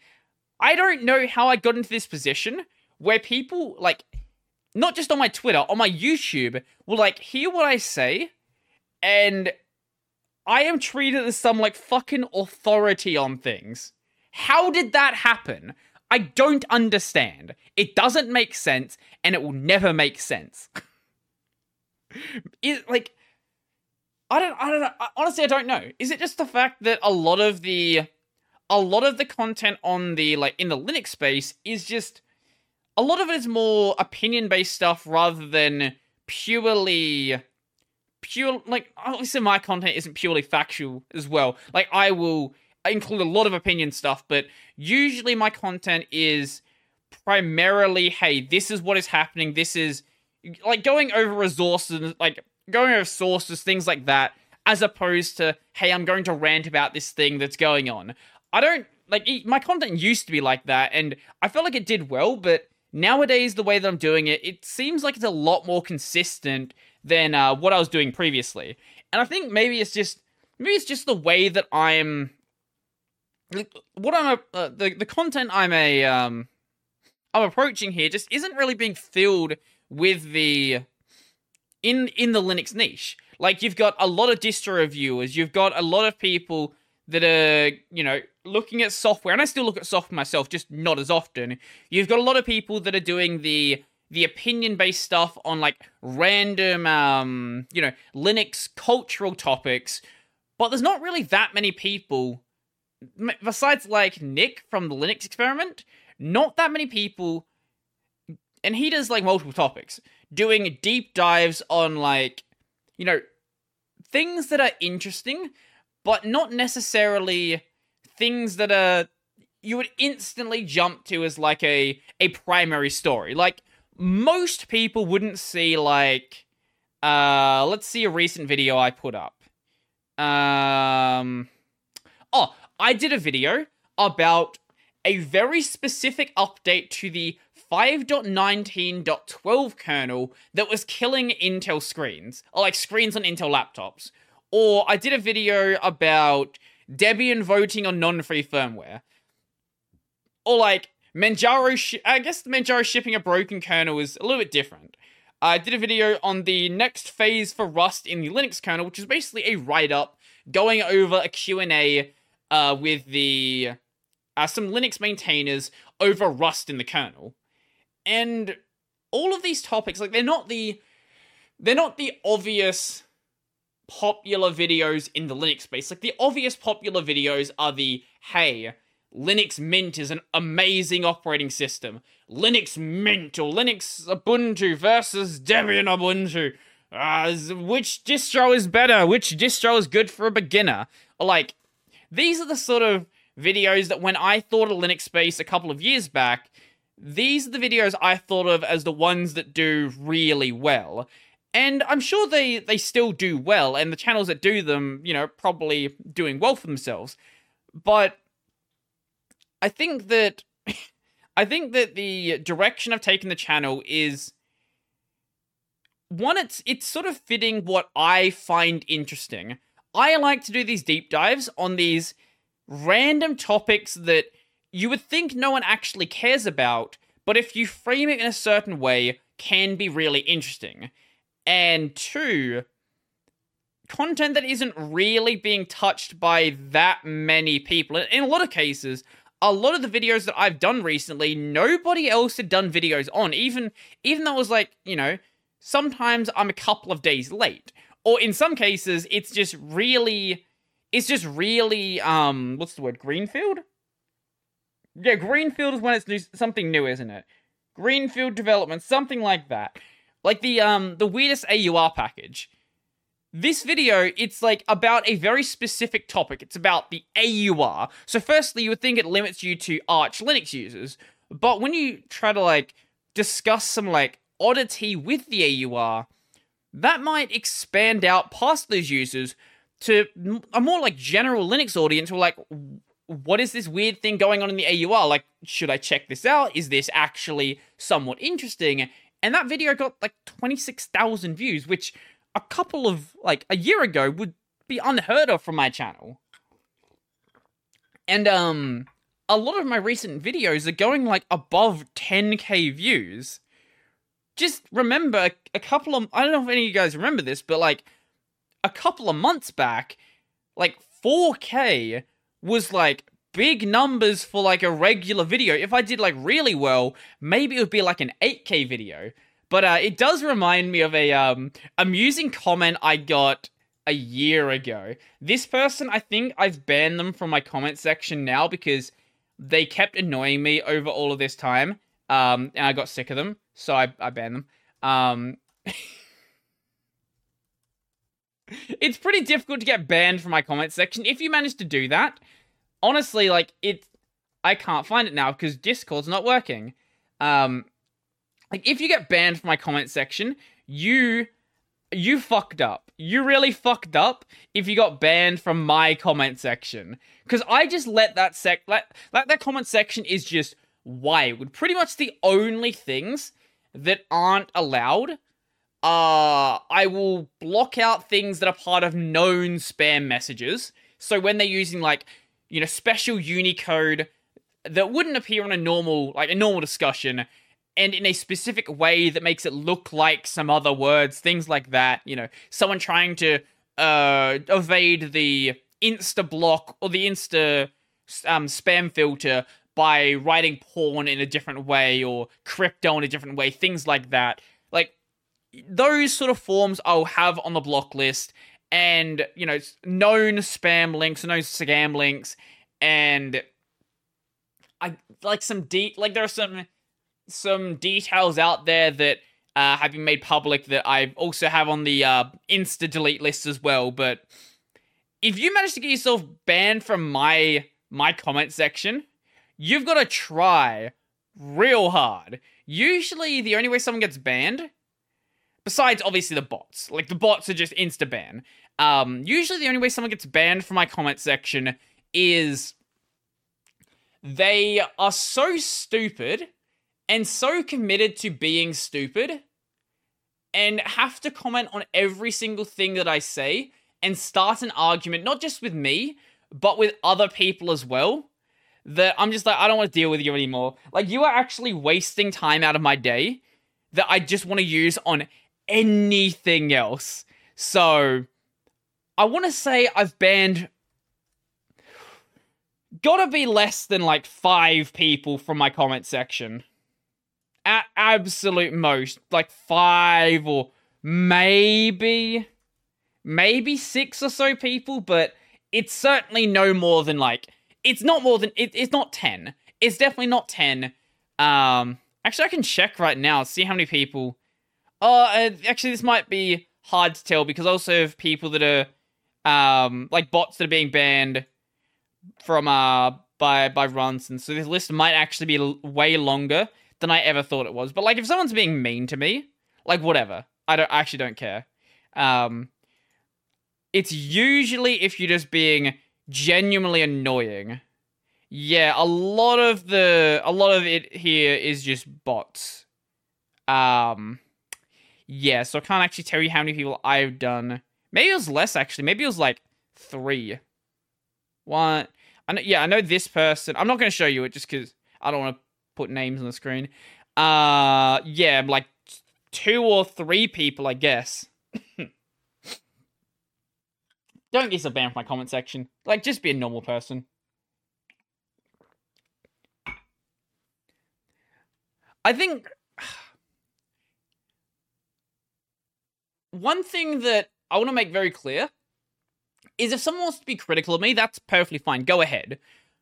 I don't know how I got into this position where people like not just on my Twitter, on my YouTube, will like hear what I say, and I am treated as some like fucking authority on things. How did that happen? I don't understand. It doesn't make sense, and it will never make sense. like I don't I don't know. Honestly, I don't know. Is it just the fact that a lot of the a lot of the content on the like in the Linux space is just a lot of it is more opinion based stuff rather than purely pure like obviously my content isn't purely factual as well. Like i will include a lot of opinion stuff but usually my content is primarily hey this is what is happening this is like going over resources like going over sources things like that as opposed to hey i'm going to rant about this thing that's going on. I don't like my content used to be like that and i felt like it did well but Nowadays, the way that I'm doing it, it seems like it's a lot more consistent than uh, what I was doing previously. And I think maybe it's just maybe it's just the way that I'm what I'm a, uh, the the content I'm a um I'm approaching here just isn't really being filled with the in in the Linux niche. Like you've got a lot of distro reviewers, you've got a lot of people that are, you know, looking at software, and I still look at software myself, just not as often. You've got a lot of people that are doing the the opinion based stuff on like random, um, you know, Linux cultural topics, but there's not really that many people besides like Nick from the Linux experiment. Not that many people, and he does like multiple topics, doing deep dives on like, you know, things that are interesting but not necessarily things that are you would instantly jump to as like a a primary story. Like most people wouldn't see like uh let's see a recent video I put up. Um Oh, I did a video about a very specific update to the 5.19.12 kernel that was killing Intel screens, or like screens on Intel laptops. Or I did a video about Debian voting on non free firmware. Or like Manjaro, sh- I guess Manjaro shipping a broken kernel is a little bit different. I did a video on the next phase for Rust in the Linux kernel, which is basically a write-up going over a Q&A uh, with the uh, some Linux maintainers over Rust in the kernel. And all of these topics, like they're not the they're not the obvious popular videos in the Linux space. Like the obvious popular videos are the hey, Linux Mint is an amazing operating system. Linux Mint or Linux Ubuntu versus Debian Ubuntu. Uh, which distro is better? Which distro is good for a beginner? Like, these are the sort of videos that when I thought of Linux space a couple of years back, these are the videos I thought of as the ones that do really well. And I'm sure they, they still do well, and the channels that do them, you know, probably doing well for themselves. But I think that I think that the direction I've taken the channel is one it's it's sort of fitting what I find interesting. I like to do these deep dives on these random topics that you would think no one actually cares about, but if you frame it in a certain way, can be really interesting. And two, content that isn't really being touched by that many people. In a lot of cases, a lot of the videos that I've done recently, nobody else had done videos on. Even even though it was like, you know, sometimes I'm a couple of days late. Or in some cases, it's just really it's just really um what's the word? Greenfield? Yeah, Greenfield is when it's new, something new, isn't it? Greenfield development, something like that. Like the um the weirdest AUR package. This video, it's like about a very specific topic. It's about the AUR. So firstly, you would think it limits you to Arch Linux users, but when you try to like discuss some like oddity with the AUR, that might expand out past those users to a more like general Linux audience who are like, what is this weird thing going on in the AUR? Like, should I check this out? Is this actually somewhat interesting? And that video got like 26,000 views, which a couple of, like, a year ago would be unheard of from my channel. And, um, a lot of my recent videos are going like above 10k views. Just remember a couple of, I don't know if any of you guys remember this, but like, a couple of months back, like 4K was like big numbers for like a regular video. If I did like really well, maybe it would be like an 8K video. But uh, it does remind me of a um, amusing comment I got a year ago. This person, I think I've banned them from my comment section now because they kept annoying me over all of this time. Um, and I got sick of them, so I, I banned them. Um, it's pretty difficult to get banned from my comment section. If you manage to do that, honestly, like it, I can't find it now because Discord's not working. Um, like if you get banned from my comment section, you you fucked up. You really fucked up if you got banned from my comment section because I just let that sec let, let that comment section is just wild. Pretty much the only things that aren't allowed uh, I will block out things that are part of known spam messages. So when they're using like, you know, special Unicode that wouldn't appear on a normal, like a normal discussion, and in a specific way that makes it look like some other words, things like that. You know, someone trying to uh evade the Insta block or the Insta um, spam filter by writing porn in a different way or crypto in a different way, things like that. Like those sort of forms I'll have on the block list, and you know, known spam links, known scam links, and I like some deep like there are some some details out there that uh, have been made public that I also have on the uh, insta delete list as well. But if you manage to get yourself banned from my my comment section, you've got to try real hard. Usually, the only way someone gets banned Besides, obviously, the bots. Like, the bots are just insta ban. Um, usually, the only way someone gets banned from my comment section is they are so stupid and so committed to being stupid and have to comment on every single thing that I say and start an argument, not just with me, but with other people as well, that I'm just like, I don't want to deal with you anymore. Like, you are actually wasting time out of my day that I just want to use on anything else. So, I want to say I've banned. Gotta be less than like five people from my comment section. At absolute most, like five or maybe, maybe six or so people, but it's certainly no more than like it's not more than it, it's not 10 it's definitely not 10 um actually i can check right now see how many people oh uh, actually this might be hard to tell because I also have people that are um like bots that are being banned from uh by by runs and so this list might actually be way longer than i ever thought it was but like if someone's being mean to me like whatever i don't I actually don't care um it's usually if you're just being genuinely annoying. Yeah, a lot of the a lot of it here is just bots. Um yeah, so I can't actually tell you how many people I've done. Maybe it was less actually. Maybe it was like three. One. I know, yeah, I know this person. I'm not going to show you it just because I don't want to put names on the screen. Uh, yeah, like two or three people, I guess. Don't get so banned from my comment section. Like, just be a normal person. I think one thing that I want to make very clear is if someone wants to be critical of me, that's perfectly fine. Go ahead.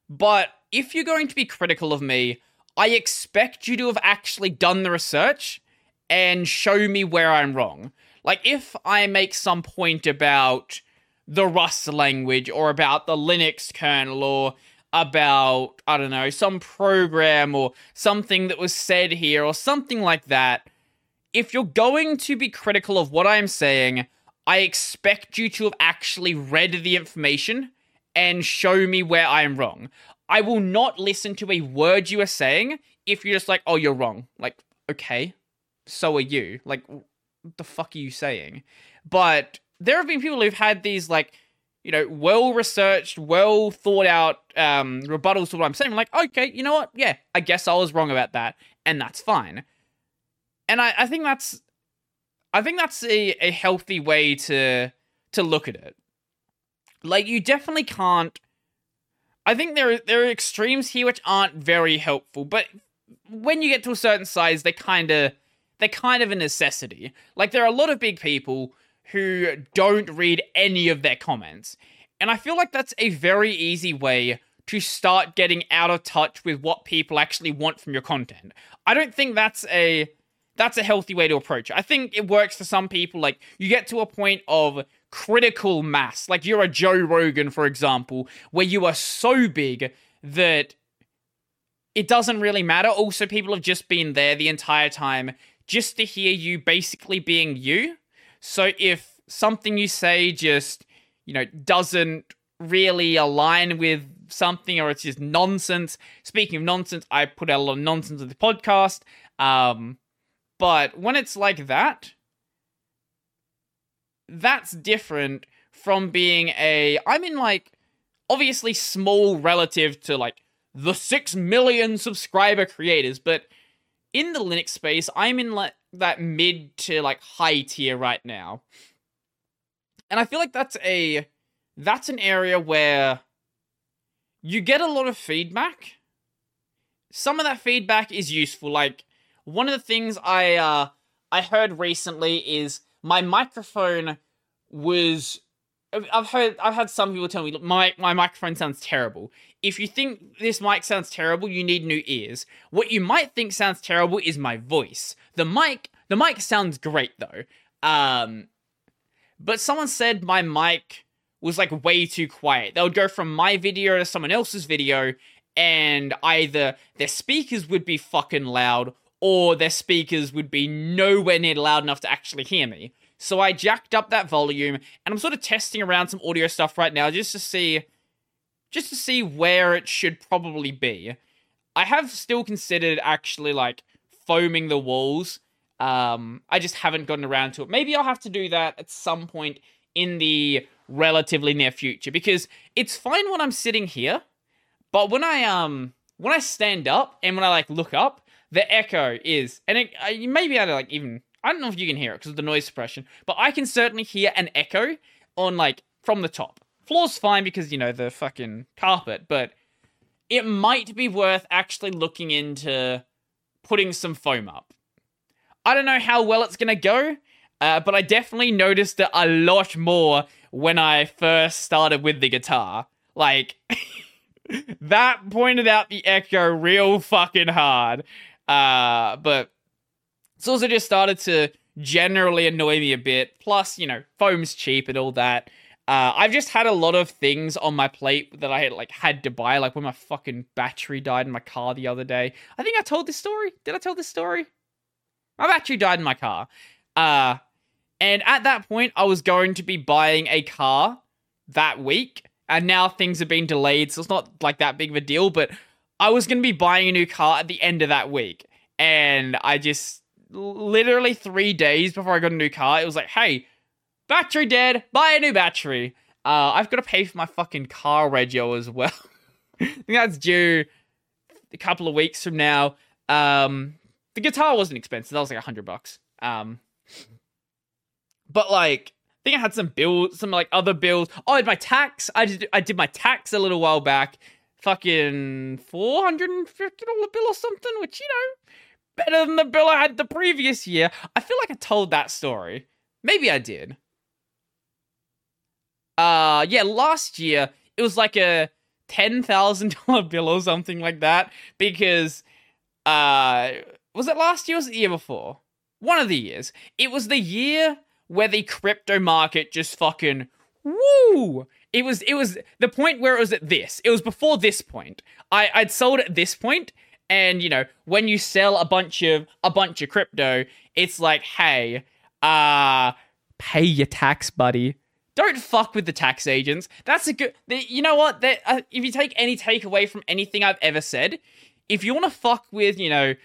But if you're going to be critical of me, I expect you to have actually done the research and show me where I'm wrong. Like, if I make some point about the Rust language or about the Linux kernel or about, I don't know, some program or something that was said here or something like that, if you're going to be critical of what I'm saying, I expect you to have actually read the information and show me where I'm wrong. I will not listen to a word you are saying if you're just like, oh, you're wrong. Like, okay, so are you. Like, what the fuck are you saying? But there have been people who've had these like you know well researched well thought out um rebuttals to what i'm saying I'm like okay you know what yeah i guess i was wrong about that and that's fine and i i think that's i think that's a, a healthy way to to look at it like you definitely can't i think there there are extremes here which aren't very helpful but when you get to a certain size they kind of they're kind of a necessity like there are a lot of big people who don't read any of their comments. And I feel like that's a very easy way to start getting out of touch with what people actually want from your content. I don't think that's a that's a healthy way to approach it. I think it works for some people like you get to a point of critical mass, like you're a Joe Rogan for example, where you are so big that it doesn't really matter. Also people have just been there the entire time just to hear you basically being you so if something you say just, you know, doesn't really align with something or it's just nonsense. Speaking of nonsense, I put out a lot of nonsense in the podcast. Um, but when it's like that, that's different from being a. I'm in like obviously small relative to like the six million subscriber creators, but in the Linux space, I'm in like that mid to like high tier right now. And I feel like that's a that's an area where you get a lot of feedback. Some of that feedback is useful. Like one of the things I uh I heard recently is my microphone was I've heard I've had some people tell me look my my microphone sounds terrible. If you think this mic sounds terrible, you need new ears. What you might think sounds terrible is my voice. The mic the mic sounds great though. Um but someone said my mic was like way too quiet. They would go from my video to someone else's video and either their speakers would be fucking loud or their speakers would be nowhere near loud enough to actually hear me. So I jacked up that volume, and I'm sort of testing around some audio stuff right now just to see just to see where it should probably be. I have still considered actually like foaming the walls. Um, I just haven't gotten around to it. Maybe I'll have to do that at some point in the relatively near future because it's fine when I'm sitting here, But when I um when I stand up and when I like look up, the echo is and it, uh, you may be able to like even I don't know if you can hear it because of the noise suppression, but I can certainly hear an echo on like from the top. Floor's fine because you know the fucking carpet, but it might be worth actually looking into putting some foam up. I don't know how well it's gonna go, uh, but I definitely noticed it a lot more when I first started with the guitar. Like, that pointed out the echo real fucking hard. Uh, but it's also just started to generally annoy me a bit. Plus, you know, foam's cheap and all that. Uh, I've just had a lot of things on my plate that I had like had to buy, like when my fucking battery died in my car the other day. I think I told this story. Did I tell this story? My battery died in my car. Uh, and at that point, I was going to be buying a car that week, and now things have been delayed, so it's not like that big of a deal. But I was going to be buying a new car at the end of that week, and I just literally three days before I got a new car, it was like, hey, battery dead, buy a new battery. Uh, I've got to pay for my fucking car rego as well. I think that's due a couple of weeks from now. Um, the guitar wasn't expensive; that was like a hundred bucks. Um, but like, I think I had some bills, some like other bills. Oh, I had my tax. I did, I did my tax a little while back. Fucking four hundred and fifty dollar bill or something, which you know, better than the bill I had the previous year. I feel like I told that story. Maybe I did. Uh, yeah, last year it was like a ten thousand dollar bill or something like that because, uh, was it last year? or was it the year before? One of the years. It was the year where the crypto market just fucking woo. It was it was the point where it was at this. It was before this point. I I'd sold at this point, and you know when you sell a bunch of a bunch of crypto, it's like, hey, uh, pay your tax, buddy. Don't fuck with the tax agents. That's a good. You know what? That uh, if you take any takeaway from anything I've ever said, if you want to fuck with, you know,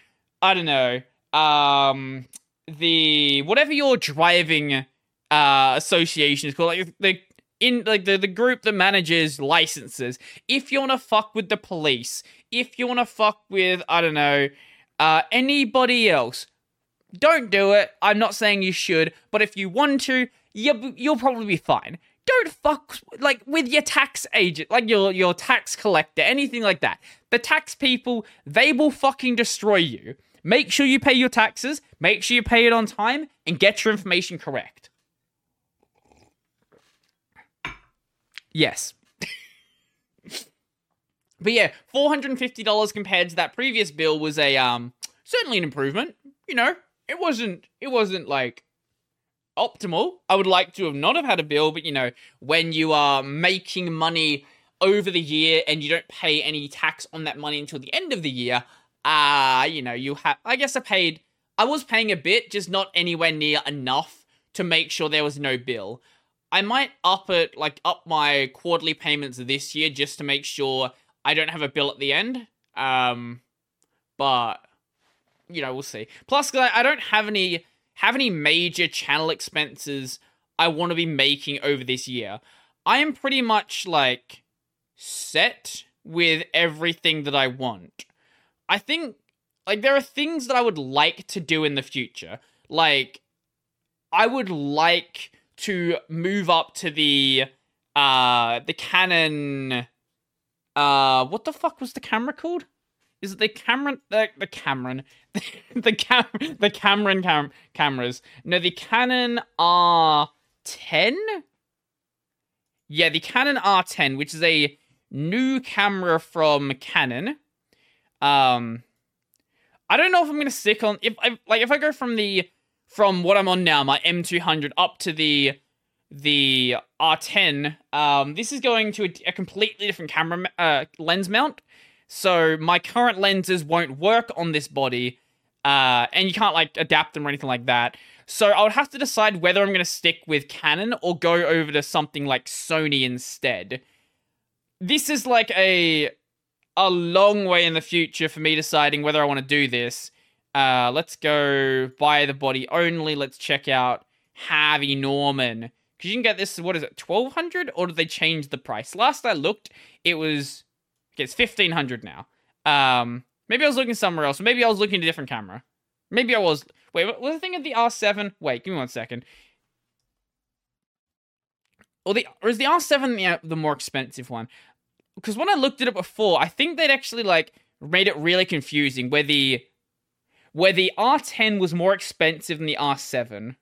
I don't know, um, the whatever your driving uh association is called, like the in like the, the group that manages licenses. If you want to fuck with the police, if you want to fuck with I don't know, uh, anybody else, don't do it. I'm not saying you should, but if you want to, you you'll probably be fine. Don't fuck like with your tax agent, like your your tax collector, anything like that. The tax people, they will fucking destroy you. Make sure you pay your taxes, make sure you pay it on time, and get your information correct. Yes. but yeah, $450 compared to that previous bill was a um certainly an improvement. You know, it wasn't it wasn't like optimal. I would like to have not have had a bill, but you know, when you are making money over the year and you don't pay any tax on that money until the end of the year, uh, you know, you have I guess I paid I was paying a bit, just not anywhere near enough to make sure there was no bill. I might up it like up my quarterly payments this year just to make sure I don't have a bill at the end. Um but you know, we'll see. Plus I don't have any have any major channel expenses I want to be making over this year. I am pretty much like set with everything that I want. I think like there are things that I would like to do in the future. Like I would like to move up to the uh the Canon uh what the fuck was the camera called? Is it the Cameron the the Cameron the, the cam the Cameron cam- cameras? No, the Canon R10. Yeah, the Canon R10, which is a new camera from Canon. Um, I don't know if I'm gonna stick on if I like if I go from the from what I'm on now, my M200 up to the the R10. Um, this is going to a, a completely different camera uh, lens mount. So my current lenses won't work on this body, uh, and you can't like adapt them or anything like that. So I would have to decide whether I'm going to stick with Canon or go over to something like Sony instead. This is like a a long way in the future for me deciding whether I want to do this. Uh, let's go buy the body only. Let's check out Harvey Norman. Because you can get this, what is it, 1200 Or did they change the price? Last I looked, it was Okay, it's 1500 now. Um, maybe I was looking somewhere else. Maybe I was looking at a different camera. Maybe I was. Wait, was the thing of the R7? Wait, give me one second. Or the or is the R7 the, the more expensive one? Because when I looked at it before, I think they'd actually like made it really confusing where the where the R10 was more expensive than the R7.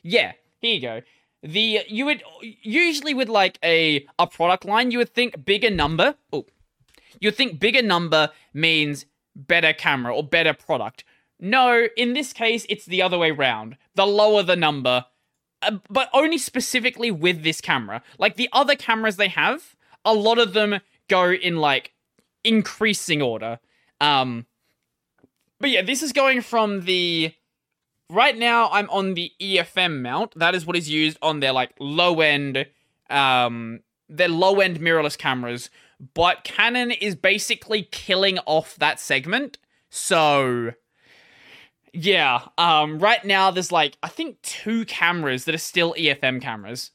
Yeah, here you go. The you would usually with like a a product line, you would think bigger number. Oh, you think bigger number means better camera or better product. No, in this case, it's the other way round. The lower the number, uh, but only specifically with this camera. Like the other cameras they have, a lot of them go in like increasing order. Um, but yeah, this is going from the right now I'm on the EFM mount. That is what is used on their like low end um their low end mirrorless cameras, but Canon is basically killing off that segment. So yeah, um right now there's like I think two cameras that are still EFM cameras.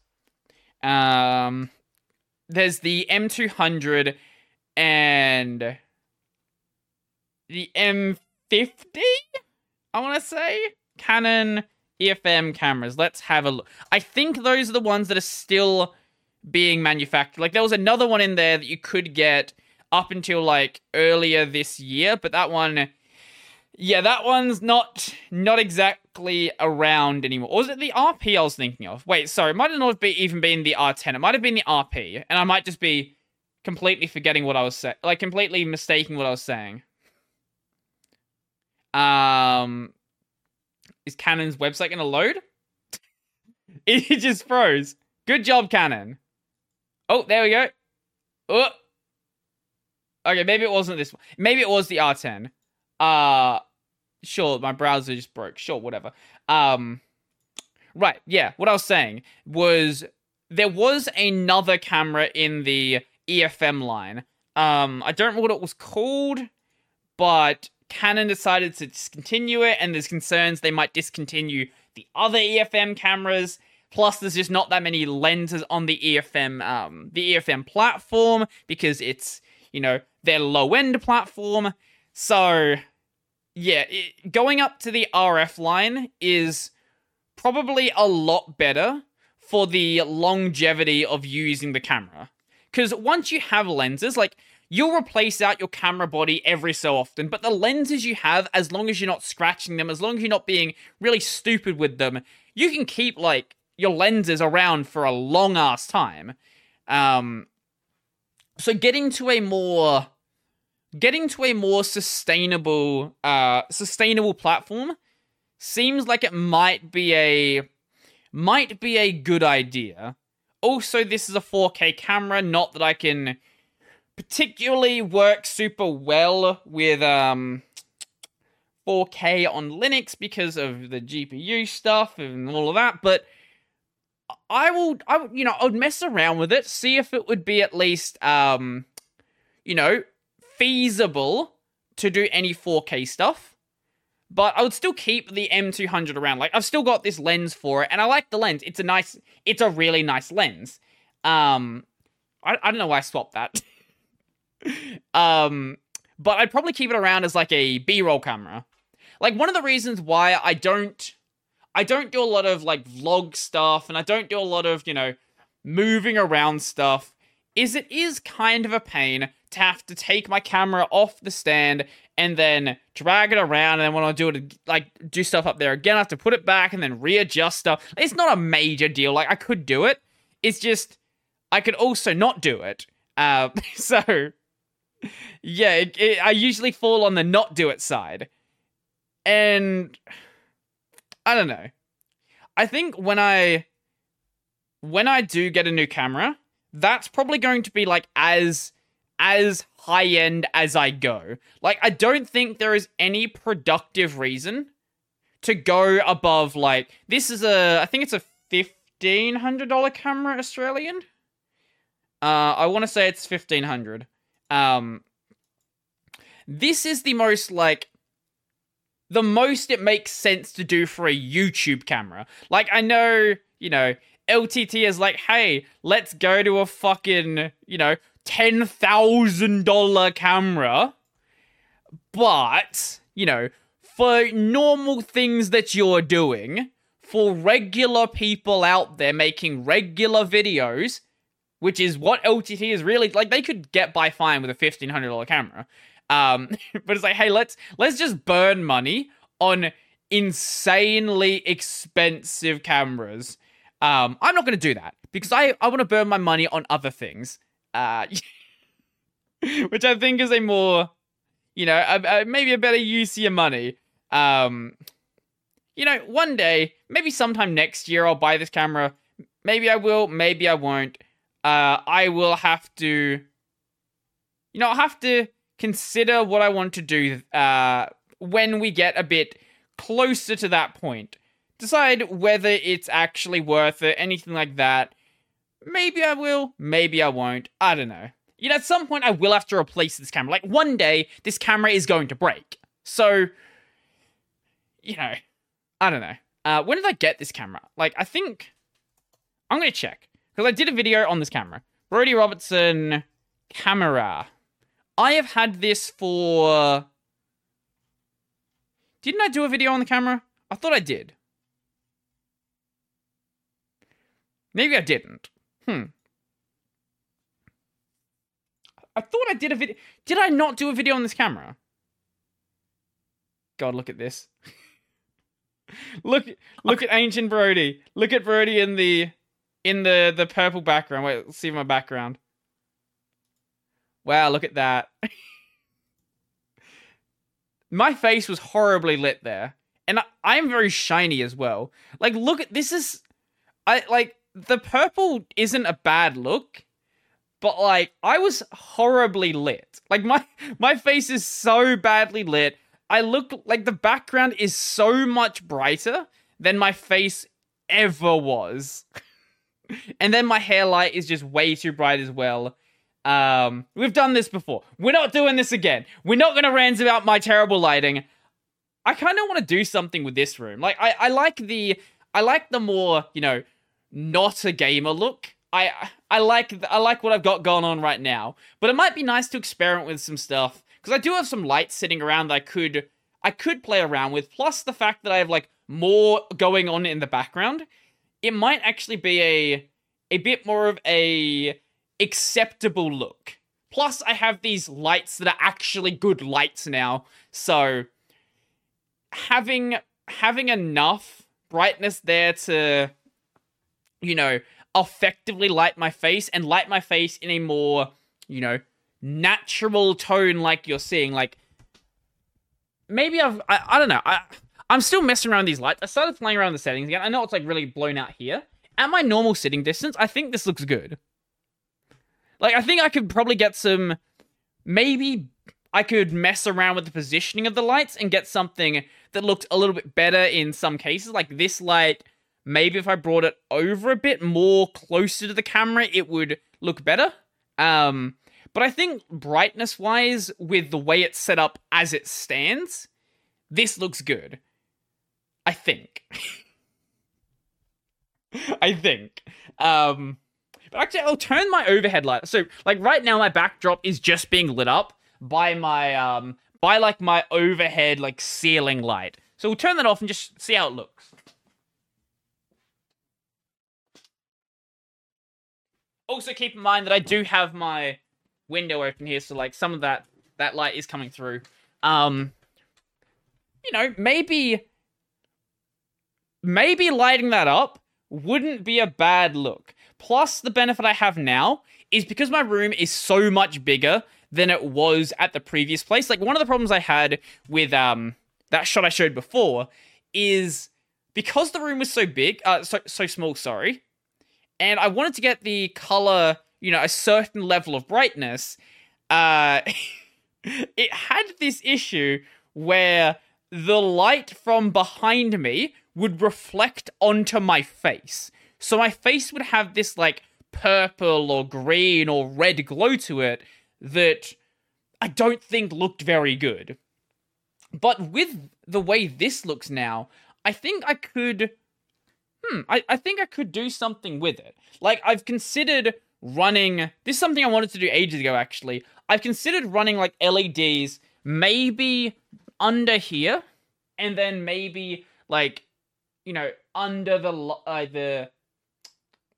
Um there's the M200 and the M50 I want to say Canon EFM cameras. Let's have a look. I think those are the ones that are still being manufactured. Like there was another one in there that you could get up until like earlier this year, but that one yeah, that one's not not exactly around anymore. Or was it the RP I was thinking of? Wait, sorry, it might not be even been the R10. It might have been the RP, and I might just be completely forgetting what I was saying, like completely mistaking what I was saying. Um, is Canon's website going to load? it just froze. Good job, Canon. Oh, there we go. Oh. Okay, maybe it wasn't this one. Maybe it was the R10. Uh sure, my browser just broke. Sure, whatever. Um right, yeah, what I was saying was there was another camera in the EFM line. Um I don't remember what it was called, but Canon decided to discontinue it, and there's concerns they might discontinue the other EFM cameras. Plus, there's just not that many lenses on the EFM, um, the EFM platform because it's you know their low end platform. So, yeah, it, going up to the RF line is probably a lot better for the longevity of using the camera. Because once you have lenses, like You'll replace out your camera body every so often, but the lenses you have, as long as you're not scratching them, as long as you're not being really stupid with them, you can keep like your lenses around for a long ass time. Um, so getting to a more getting to a more sustainable uh sustainable platform seems like it might be a might be a good idea. Also, this is a 4K camera, not that I can particularly works super well with um 4K on Linux because of the GPU stuff and all of that, but I will I you know, I would mess around with it, see if it would be at least um you know, feasible to do any 4K stuff. But I would still keep the M200 around. Like I've still got this lens for it and I like the lens. It's a nice it's a really nice lens. Um I, I don't know why I swapped that. um, but I'd probably keep it around as like a B-roll camera. Like one of the reasons why I don't I don't do a lot of like vlog stuff and I don't do a lot of, you know, moving around stuff is it is kind of a pain to have to take my camera off the stand and then drag it around and then when I do it like do stuff up there again I have to put it back and then readjust stuff. It's not a major deal. Like I could do it. It's just I could also not do it. Uh, so yeah, it, it, I usually fall on the not do it side. And I don't know. I think when I when I do get a new camera, that's probably going to be like as as high end as I go. Like I don't think there is any productive reason to go above like this is a I think it's a fifteen hundred dollar camera Australian. Uh, I want to say it's fifteen hundred. Um, this is the most like the most it makes sense to do for a YouTube camera. Like I know, you know, LTT is like, hey, let's go to a fucking, you know, $10,000 camera. But, you know, for normal things that you're doing, for regular people out there making regular videos, which is what LTT is really like. They could get by fine with a fifteen hundred dollar camera, um, but it's like, hey, let's let's just burn money on insanely expensive cameras. Um, I'm not going to do that because I I want to burn my money on other things, uh, which I think is a more, you know, a, a, maybe a better use of your money. Um, you know, one day, maybe sometime next year, I'll buy this camera. Maybe I will, maybe I won't. Uh, I will have to, you know, have to consider what I want to do uh, when we get a bit closer to that point. Decide whether it's actually worth it, anything like that. Maybe I will, maybe I won't. I don't know. You know, at some point I will have to replace this camera. Like one day, this camera is going to break. So, you know, I don't know. Uh, when did I get this camera? Like, I think I'm gonna check because I did a video on this camera. Brodie Robertson camera. I have had this for. Didn't I do a video on the camera? I thought I did. Maybe I didn't. Hmm. I thought I did a video. Did I not do a video on this camera? God, look at this. look, look at ancient Brodie. Look at Brodie in the in the the purple background. Wait, let's see my background. Wow, look at that. my face was horribly lit there. And I, I'm very shiny as well. Like, look at this is I like the purple isn't a bad look, but like I was horribly lit. Like my my face is so badly lit. I look like the background is so much brighter than my face ever was. and then my hair light is just way too bright as well. Um, we've done this before. We're not doing this again. We're not gonna rant about my terrible lighting. I kind of want to do something with this room. Like, I, I like the, I like the more, you know, not a gamer look. I, I like, I like what I've got going on right now. But it might be nice to experiment with some stuff because I do have some lights sitting around that I could, I could play around with. Plus the fact that I have like more going on in the background it might actually be a a bit more of a acceptable look. Plus, I have these lights that are actually good lights now, so having having enough brightness there to, you know, effectively light my face and light my face in a more, you know, natural tone like you're seeing. Like maybe I've I, I don't know. I I'm still messing around with these lights. I started playing around the settings again. I know it's like really blown out here. At my normal sitting distance, I think this looks good. Like, I think I could probably get some. Maybe I could mess around with the positioning of the lights and get something that looked a little bit better in some cases. Like this light, maybe if I brought it over a bit more closer to the camera, it would look better. Um, but I think brightness wise, with the way it's set up as it stands, this looks good. I think. I think. Um, but actually, I'll turn my overhead light. So, like right now, my backdrop is just being lit up by my um by like my overhead like ceiling light. So we'll turn that off and just see how it looks. Also, keep in mind that I do have my window open here, so like some of that that light is coming through. Um, you know, maybe maybe lighting that up wouldn't be a bad look. Plus, the benefit I have now is because my room is so much bigger than it was at the previous place. Like one of the problems I had with um that shot I showed before is because the room was so big, uh, so so small. Sorry, and I wanted to get the color, you know, a certain level of brightness. Uh, it had this issue where the light from behind me would reflect onto my face. So my face would have this like purple or green or red glow to it that I don't think looked very good. But with the way this looks now, I think I could. Hmm, I, I think I could do something with it. Like, I've considered running. This is something I wanted to do ages ago, actually. I've considered running like LEDs, maybe under here, and then maybe like, you know, under the uh, the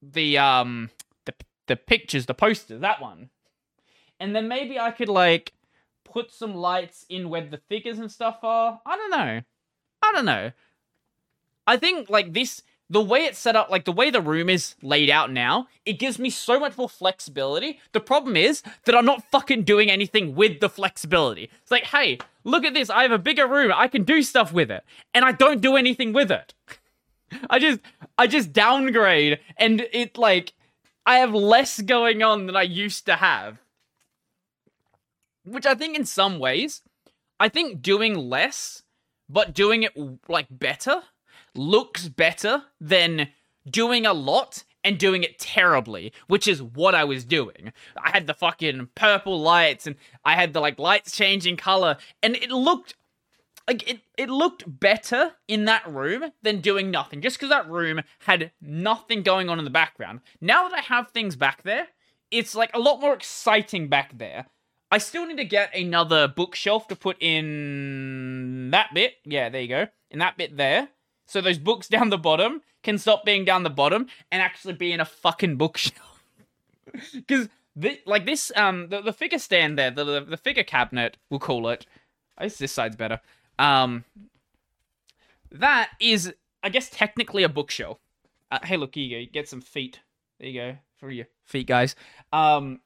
the um the the pictures, the posters, that one, and then maybe I could like put some lights in where the figures and stuff are. I don't know. I don't know. I think like this the way it's set up, like the way the room is laid out now, it gives me so much more flexibility. The problem is that I'm not fucking doing anything with the flexibility. It's like, hey, look at this. I have a bigger room. I can do stuff with it. And I don't do anything with it. I just I just downgrade and it like I have less going on than I used to have. Which I think in some ways, I think doing less but doing it like better looks better than doing a lot and doing it terribly, which is what I was doing. I had the fucking purple lights and I had the like lights changing color and it looked like it it looked better in that room than doing nothing just cuz that room had nothing going on in the background. Now that I have things back there, it's like a lot more exciting back there. I still need to get another bookshelf to put in that bit. Yeah, there you go. In that bit there. So those books down the bottom can stop being down the bottom and actually be in a fucking bookshelf. Because like this, um, the, the figure stand there, the, the, the figure cabinet, we'll call it. I guess this side's better. Um, that is, I guess, technically a bookshelf. Uh, hey, look, here you go. Get some feet. There you go for your feet, guys. Um,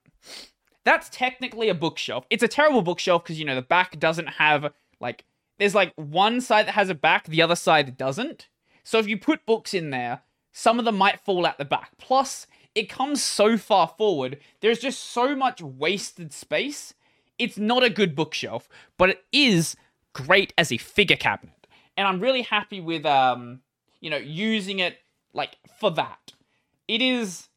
that's technically a bookshelf. It's a terrible bookshelf because you know the back doesn't have like there's like one side that has a back, the other side doesn't. So if you put books in there, some of them might fall out the back. Plus, it comes so far forward, there's just so much wasted space. It's not a good bookshelf, but it is great as a figure cabinet. And I'm really happy with um, you know, using it like for that. It is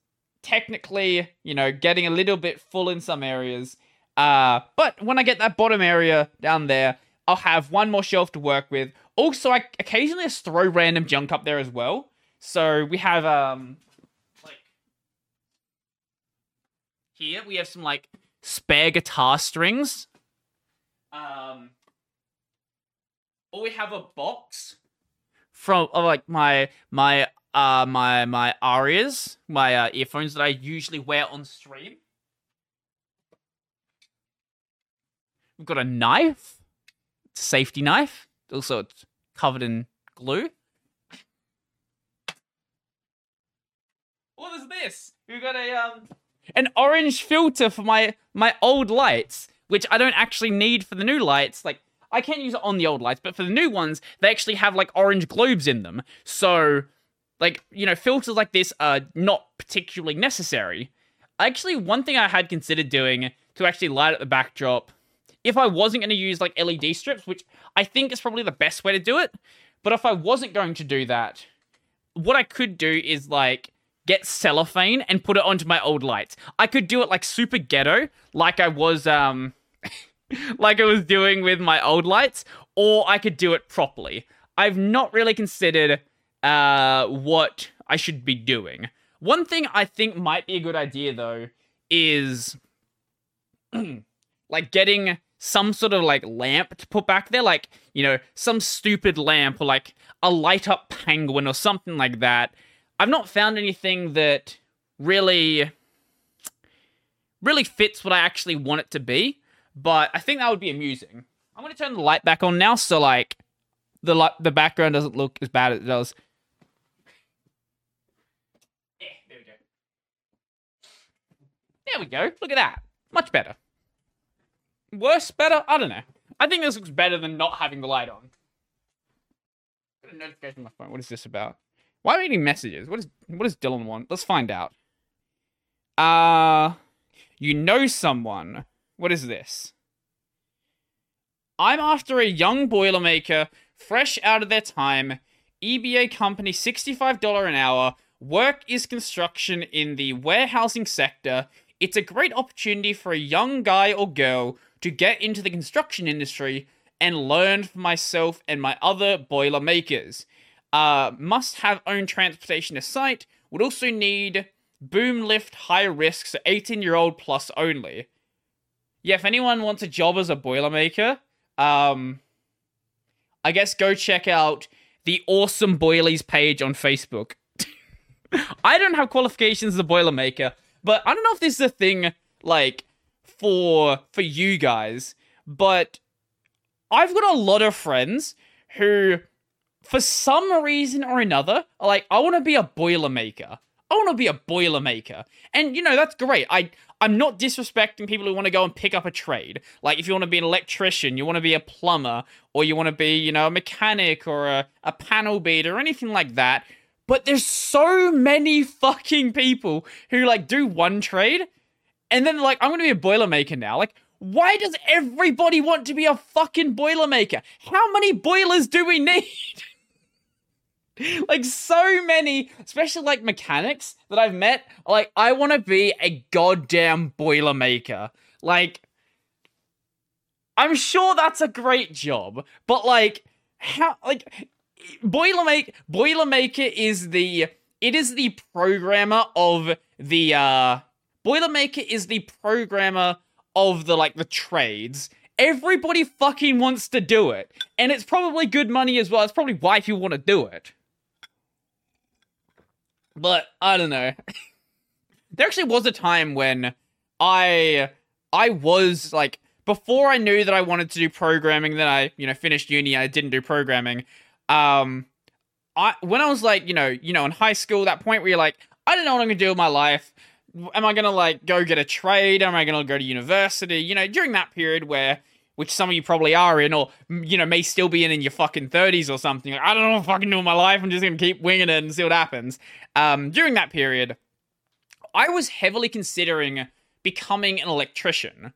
technically, you know, getting a little bit full in some areas. Uh, but when I get that bottom area down there, I'll have one more shelf to work with. Also, I occasionally just throw random junk up there as well. So we have um like here we have some like spare guitar strings. Um or we have a box from of like my my uh my my arias, my uh, earphones that I usually wear on stream. We've got a knife it's a safety knife. Also, it's covered in glue. What is this? we've got a um an orange filter for my my old lights, which I don't actually need for the new lights. Like I can't use it on the old lights, but for the new ones, they actually have like orange globes in them. So, like you know, filters like this are not particularly necessary. Actually, one thing I had considered doing to actually light up the backdrop if I wasn't going to use like LED strips, which I think is probably the best way to do it, but if I wasn't going to do that, what I could do is like get cellophane and put it onto my old lights. I could do it like super ghetto, like I was um like I was doing with my old lights, or I could do it properly. I've not really considered uh what I should be doing. One thing I think might be a good idea though is like getting some sort of like lamp to put back there, like, you know, some stupid lamp or like a light up penguin or something like that. I've not found anything that really really fits what I actually want it to be, but I think that would be amusing. I'm to turn the light back on now so like the light, the background doesn't look as bad as it does. There we go. There we go. Look at that. Much better. Worse, better? I don't know. I think this looks better than not having the light on. Got a notification on my phone. What is this about? Why are we getting messages? What is what does Dylan want? Let's find out. Uh you know someone. What is this? I'm after a young boilermaker, fresh out of their time. EBA company $65 an hour. Work is construction in the warehousing sector. It's a great opportunity for a young guy or girl to get into the construction industry and learn for myself and my other boiler makers. Uh, must have own transportation to site. Would also need boom lift high risks 18 year old plus only. Yeah, if anyone wants a job as a boilermaker, um, I guess go check out the awesome boilies page on Facebook. I don't have qualifications as a boilermaker, but I don't know if this is a thing like for for you guys, but I've got a lot of friends who for some reason or another are like I want to be a boilermaker. I want to be a boilermaker. And you know, that's great. I I'm not disrespecting people who want to go and pick up a trade. Like if you want to be an electrician, you want to be a plumber, or you want to be, you know, a mechanic or a, a panel beater or anything like that. But there's so many fucking people who like do one trade and then like I'm gonna be a boilermaker now. Like, why does everybody want to be a fucking boilermaker? How many boilers do we need? like so many, especially like mechanics that I've met. Like, I want to be a goddamn boilermaker. Like, I'm sure that's a great job, but like, how like boilermaker boilermaker is the it is the programmer of the uh Boilermaker is the programmer of the like the trades. Everybody fucking wants to do it. And it's probably good money as well. It's probably why people want to do it. But I don't know. there actually was a time when I I was like before I knew that I wanted to do programming, then I, you know, finished uni, I didn't do programming. Um I when I was like, you know, you know, in high school, that point where you're like, I don't know what I'm gonna do with my life am I gonna like go get a trade? Am I gonna go to university? You know, during that period where which some of you probably are in, or you know, may still be in in your fucking thirties or something. Like, I don't know what I'm fucking doing my life. I'm just gonna keep winging it and see what happens. Um, during that period, I was heavily considering becoming an electrician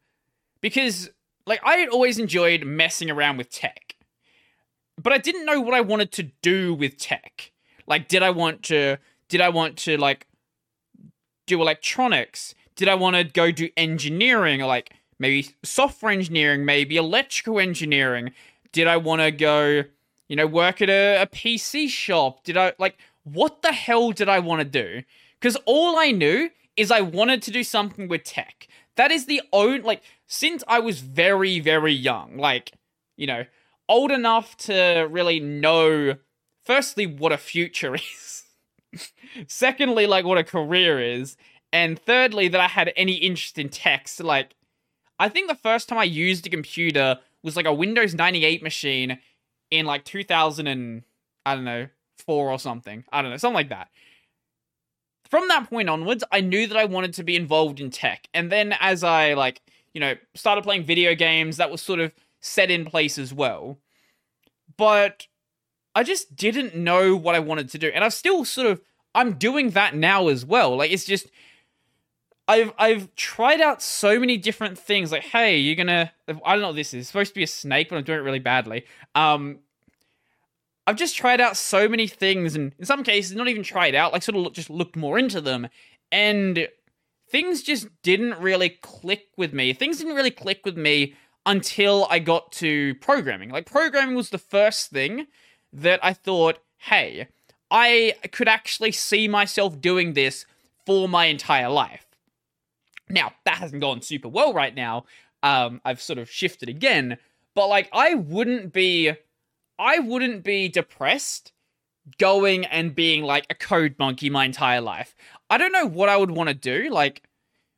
because, like, I had always enjoyed messing around with tech, but I didn't know what I wanted to do with tech. Like, did I want to? Did I want to like do electronics? Did I want to go do engineering or like maybe software engineering, maybe electrical engineering? Did I want to go, you know, work at a, a PC shop? Did I like what the hell did I want to do? Because all I knew is I wanted to do something with tech. That is the only like since I was very very young, like you know, old enough to really know firstly what a future is Secondly, like what a career is. And thirdly, that I had any interest in text. Like, I think the first time I used a computer was like a Windows 98 machine in like 2000 and, I don't know, four or something. I don't know, something like that. From that point onwards, I knew that I wanted to be involved in tech. And then as I, like, you know, started playing video games, that was sort of set in place as well. But I just didn't know what I wanted to do. And I've still sort of I'm doing that now as well. Like it's just I've I've tried out so many different things. Like, hey, you're gonna I don't know what this is. It's supposed to be a snake, but I'm doing it really badly. Um I've just tried out so many things and in some cases not even tried out, like sort of look, just looked more into them. And things just didn't really click with me. Things didn't really click with me until I got to programming. Like programming was the first thing that I thought, hey, I could actually see myself doing this for my entire life. Now, that hasn't gone super well right now. Um, I've sort of shifted again, but like I wouldn't be I wouldn't be depressed going and being like a code monkey my entire life. I don't know what I would want to do, like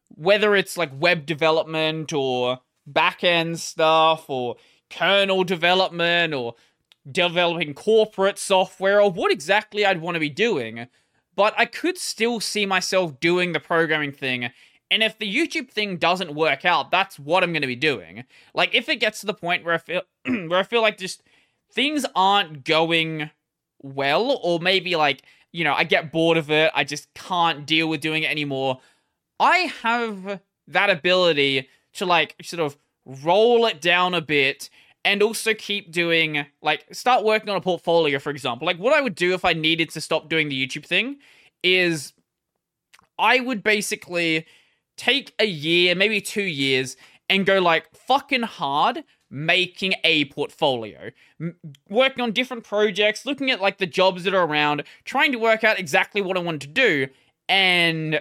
whether it's like web development or back-end stuff or kernel development or developing corporate software or what exactly I'd want to be doing, but I could still see myself doing the programming thing. And if the YouTube thing doesn't work out, that's what I'm going to be doing. Like if it gets to the point where I feel where I feel like just things aren't going well or maybe like, you know, I get bored of it, I just can't deal with doing it anymore. I have that ability to like sort of roll it down a bit and also keep doing like start working on a portfolio for example like what i would do if i needed to stop doing the youtube thing is i would basically take a year maybe two years and go like fucking hard making a portfolio M- working on different projects looking at like the jobs that are around trying to work out exactly what i want to do and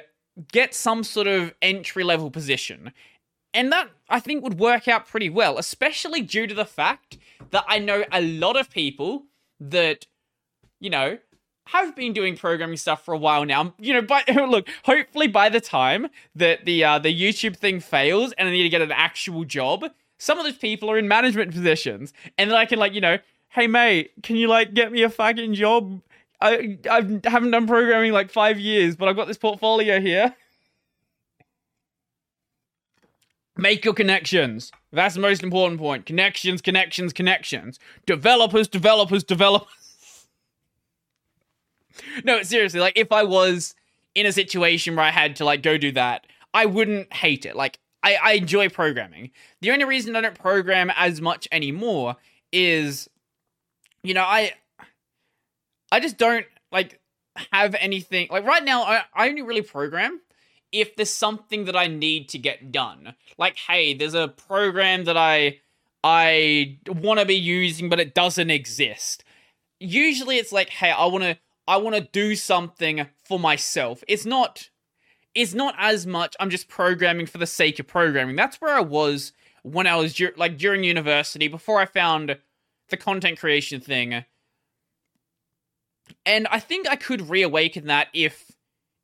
get some sort of entry level position. And that I think would work out pretty well, especially due to the fact that I know a lot of people that, you know, have been doing programming stuff for a while now. You know, but look, hopefully by the time that the uh, the YouTube thing fails and I need to get an actual job, some of those people are in management positions, and then I can like, you know, hey mate, can you like get me a fucking job? I I haven't done programming like five years, but I've got this portfolio here. Make your connections. That's the most important point. Connections, connections, connections. Developers, developers, developers. no, seriously, like if I was in a situation where I had to like go do that, I wouldn't hate it. Like I, I enjoy programming. The only reason I don't program as much anymore is, you know, I I just don't like have anything like right now I, I only really program if there's something that I need to get done. Like, hey, there's a program that I I want to be using but it doesn't exist. Usually it's like, hey, I want to I want to do something for myself. It's not it's not as much I'm just programming for the sake of programming. That's where I was when I was like during university before I found the content creation thing. And I think I could reawaken that if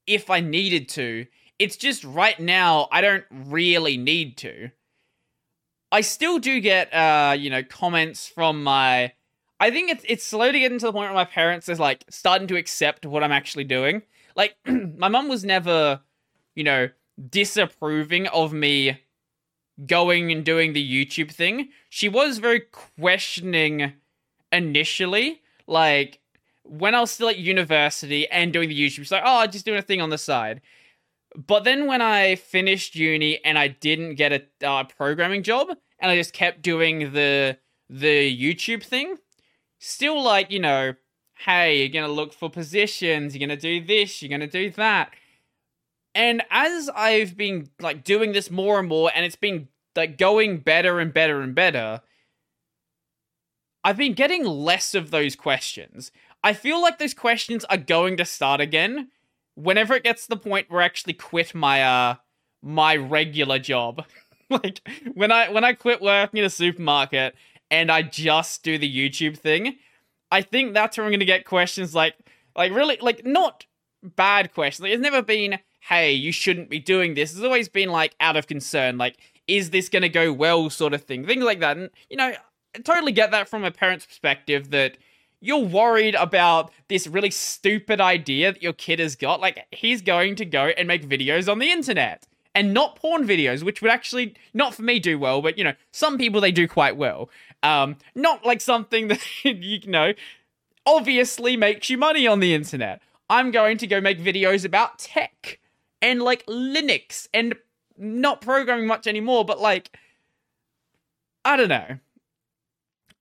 if I needed to. It's just right now I don't really need to. I still do get uh, you know, comments from my I think it's it's slowly getting to the point where my parents is like starting to accept what I'm actually doing. Like my mum was never, you know, disapproving of me going and doing the YouTube thing. She was very questioning initially, like when I was still at university and doing the YouTube. She's like, "Oh, I'm just doing a thing on the side." But then when I finished uni and I didn't get a uh, programming job and I just kept doing the the YouTube thing, still like, you know, hey, you're gonna look for positions, you're gonna do this, you're gonna do that. And as I've been like doing this more and more, and it's been like going better and better and better, I've been getting less of those questions. I feel like those questions are going to start again whenever it gets to the point where I actually quit my uh my regular job. like when I when I quit working in a supermarket and I just do the YouTube thing, I think that's where I'm going to get questions like, like really, like not bad questions. Like, it's never been, hey, you shouldn't be doing this. It's always been like out of concern, like, is this going to go well, sort of thing, things like that. And you know, I totally get that from a parent's perspective that you're worried about this really stupid idea that your kid has got. Like, he's going to go and make videos on the internet and not porn videos, which would actually not for me do well, but you know, some people they do quite well. Um, not like something that you know obviously makes you money on the internet. I'm going to go make videos about tech and like Linux and not programming much anymore, but like I don't know.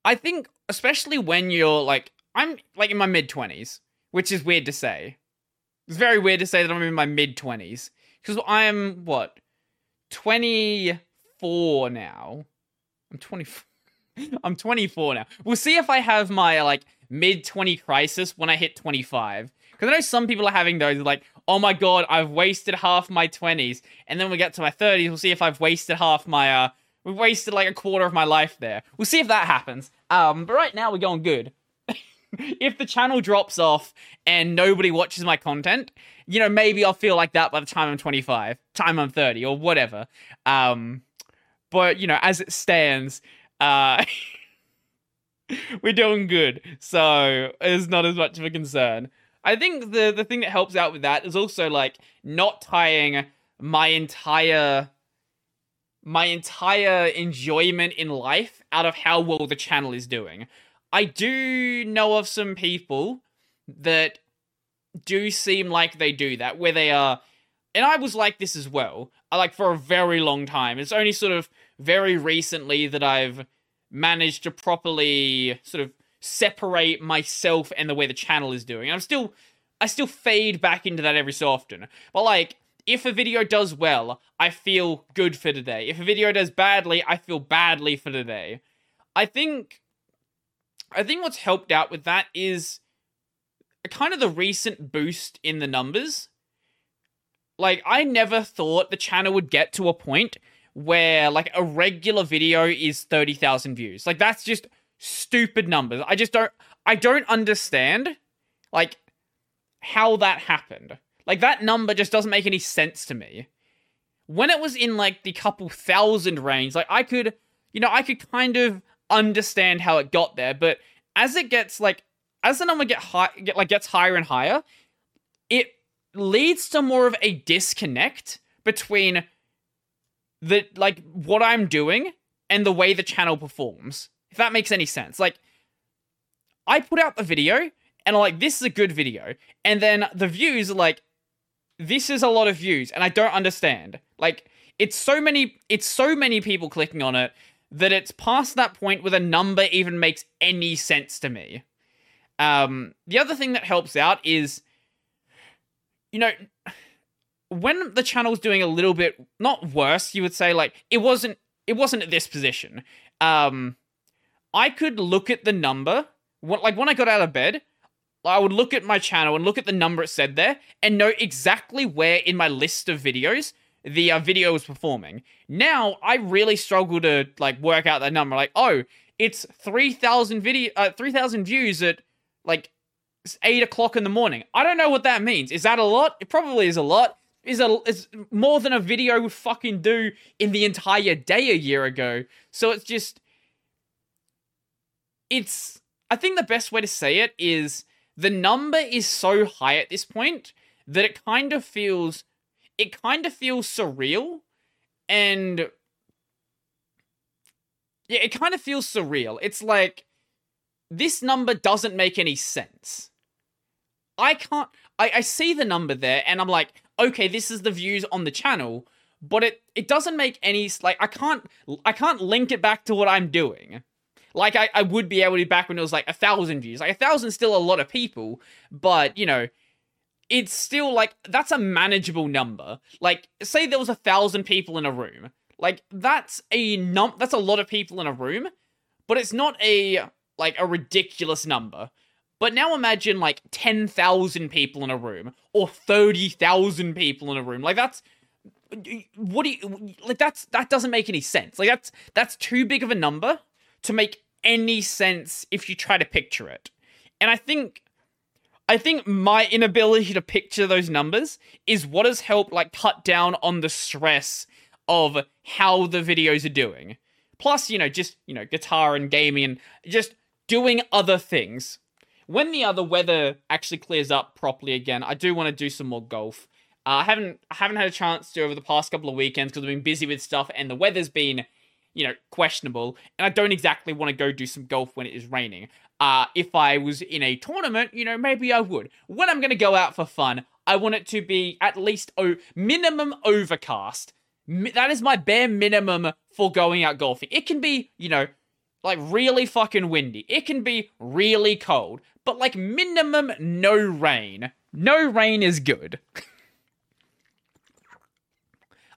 I think especially when you're like I'm like in my mid 20s, which is weird to say. It's very weird to say that I'm in my mid 20s because I'm what 24 now. I'm 24. I'm 24 now. We'll see if I have my like mid 20 crisis when I hit 25. Because I know some people are having those like, oh my god, I've wasted half my 20s. And then we get to my 30s, we'll see if I've wasted half my, uh, we've wasted like a quarter of my life there. We'll see if that happens. Um, but right now we're going good. if the channel drops off and nobody watches my content, you know, maybe I'll feel like that by the time I'm 25, time I'm 30, or whatever. Um, but you know, as it stands, uh, we're doing good, so it's not as much of a concern. I think the the thing that helps out with that is also like not tying my entire my entire enjoyment in life out of how well the channel is doing. I do know of some people that do seem like they do that, where they are, and I was like this as well, uh, like for a very long time. It's only sort of very recently that I've managed to properly sort of separate myself and the way the channel is doing. I'm still, I still fade back into that every so often. But like, if a video does well, I feel good for today. If a video does badly, I feel badly for today. I think, I think what's helped out with that is kind of the recent boost in the numbers. like I never thought the channel would get to a point where like a regular video is 30,000 views. Like that's just stupid numbers. I just don't I don't understand like how that happened. Like that number just doesn't make any sense to me. When it was in like the couple thousand range, like I could, you know, I could kind of understand how it got there, but as it gets like as the number get high get like gets higher and higher, it leads to more of a disconnect between the like what I'm doing and the way the channel performs. If that makes any sense. Like I put out the video and I'm like this is a good video and then the views are like this is a lot of views and I don't understand. Like it's so many it's so many people clicking on it that it's past that point where the number even makes any sense to me. Um the other thing that helps out is you know when the channel's doing a little bit not worse, you would say like it wasn't it wasn't at this position. Um I could look at the number like when I got out of bed, I would look at my channel and look at the number it said there and know exactly where in my list of videos the uh, video was performing. Now I really struggle to like work out that number. Like, oh, it's three thousand video, uh, three thousand views at like eight o'clock in the morning. I don't know what that means. Is that a lot? It probably is a lot. Is a is more than a video would fucking do in the entire day a year ago. So it's just, it's. I think the best way to say it is the number is so high at this point that it kind of feels it kind of feels surreal and yeah it kind of feels surreal. It's like this number doesn't make any sense. I can't I, I see the number there and i'm like okay this is the views on the channel but it it doesn't make any like i can't i can't link it back to what i'm doing. Like I, I would be able to back when it was like a thousand views. Like a thousand still a lot of people, but you know, it's still like that's a manageable number. Like say there was a thousand people in a room. Like that's a num that's a lot of people in a room, but it's not a like a ridiculous number. But now imagine like 10,000 people in a room or 30,000 people in a room. Like that's what do you like that's that doesn't make any sense. Like that's that's too big of a number to make any sense if you try to picture it. And I think I think my inability to picture those numbers is what has helped like cut down on the stress of how the videos are doing. Plus, you know, just, you know, guitar and gaming and just doing other things. When the other weather actually clears up properly again, I do want to do some more golf. Uh, I haven't I haven't had a chance to over the past couple of weekends because I've been busy with stuff and the weather's been you know, questionable, and I don't exactly want to go do some golf when it is raining. Uh, if I was in a tournament, you know, maybe I would. When I'm going to go out for fun, I want it to be at least o- minimum overcast. Mi- that is my bare minimum for going out golfing. It can be, you know, like really fucking windy. It can be really cold, but like minimum no rain. No rain is good.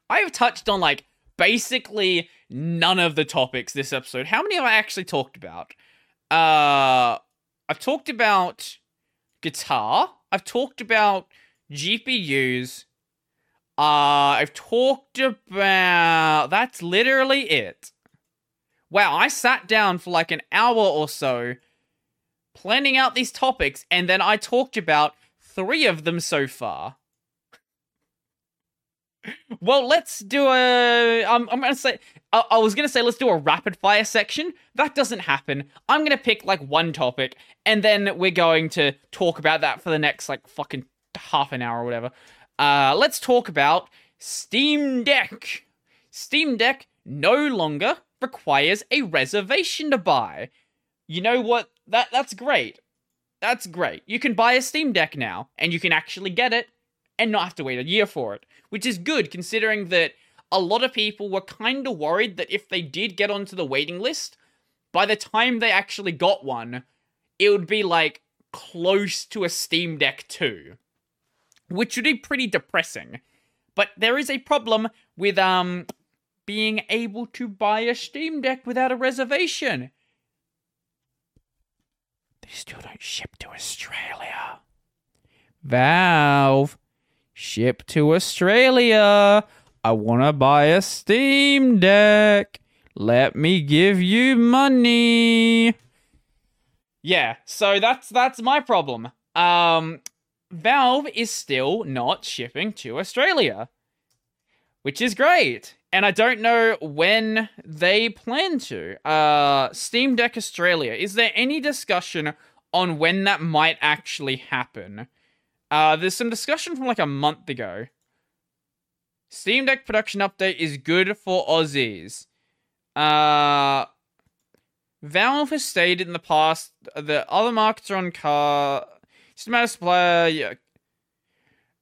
I have touched on like basically none of the topics this episode. How many have I actually talked about? Uh, I've talked about guitar. I've talked about GPUs. Uh, I've talked about. That's literally it. Wow, I sat down for like an hour or so planning out these topics, and then I talked about three of them so far well, let's do a. I'm, I'm gonna say. I, I was gonna say let's do a rapid fire section. That doesn't happen. I'm gonna pick like one topic, and then we're going to talk about that for the next like fucking half an hour or whatever. Uh, let's talk about Steam Deck. Steam Deck no longer requires a reservation to buy. You know what? That that's great. That's great. You can buy a Steam Deck now, and you can actually get it and not have to wait a year for it, which is good considering that a lot of people were kind of worried that if they did get onto the waiting list, by the time they actually got one, it would be like close to a Steam Deck 2, which would be pretty depressing. But there is a problem with um being able to buy a Steam Deck without a reservation. They still don't ship to Australia. Valve ship to Australia. I want to buy a Steam Deck. Let me give you money. Yeah, so that's that's my problem. Um Valve is still not shipping to Australia, which is great. And I don't know when they plan to. Uh Steam Deck Australia. Is there any discussion on when that might actually happen? Uh there's some discussion from like a month ago. Steam Deck production update is good for Aussies. Uh Valve has stated in the past that other markets are on car. Just a matter of supply. Yeah.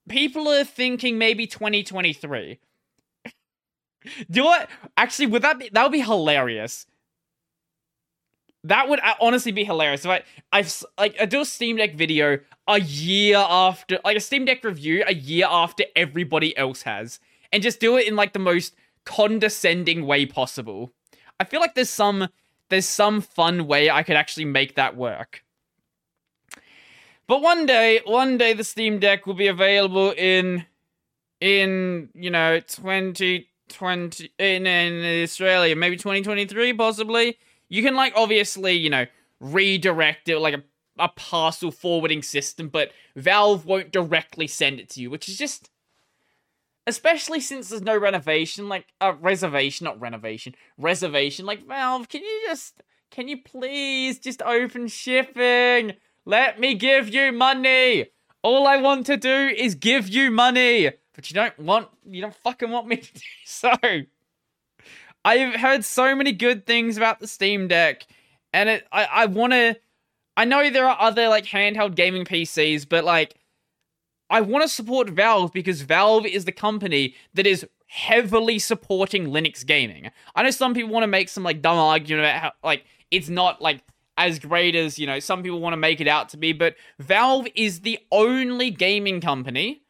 People are thinking maybe 2023. Do what? Actually, would that be that would be hilarious? That would uh, honestly be hilarious if I I like I do a Steam Deck video a year after like a Steam Deck review a year after everybody else has, and just do it in like the most condescending way possible. I feel like there's some there's some fun way I could actually make that work. But one day, one day the Steam Deck will be available in in, you know, 2020 in, in Australia, maybe 2023 possibly. You can like obviously, you know, redirect it like a a parcel forwarding system, but Valve won't directly send it to you, which is just especially since there's no renovation, like a uh, reservation, not renovation, reservation. Like Valve, can you just, can you please just open shipping? Let me give you money. All I want to do is give you money, but you don't want, you don't fucking want me to do so. I've heard so many good things about the Steam Deck, and it, I, I want to. I know there are other like handheld gaming PCs, but like I want to support Valve because Valve is the company that is heavily supporting Linux gaming. I know some people want to make some like dumb argument about how like it's not like as great as, you know, some people want to make it out to be, but Valve is the only gaming company.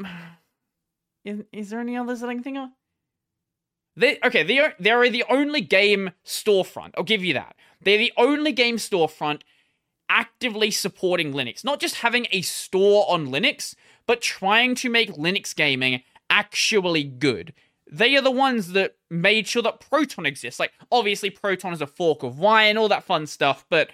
Is, is there any others that I can think of? They, okay, they are, they are the only game storefront. I'll give you that. They're the only game storefront actively supporting Linux, not just having a store on Linux, but trying to make Linux gaming actually good. They are the ones that made sure that Proton exists. Like, obviously, Proton is a fork of Wine, all that fun stuff, but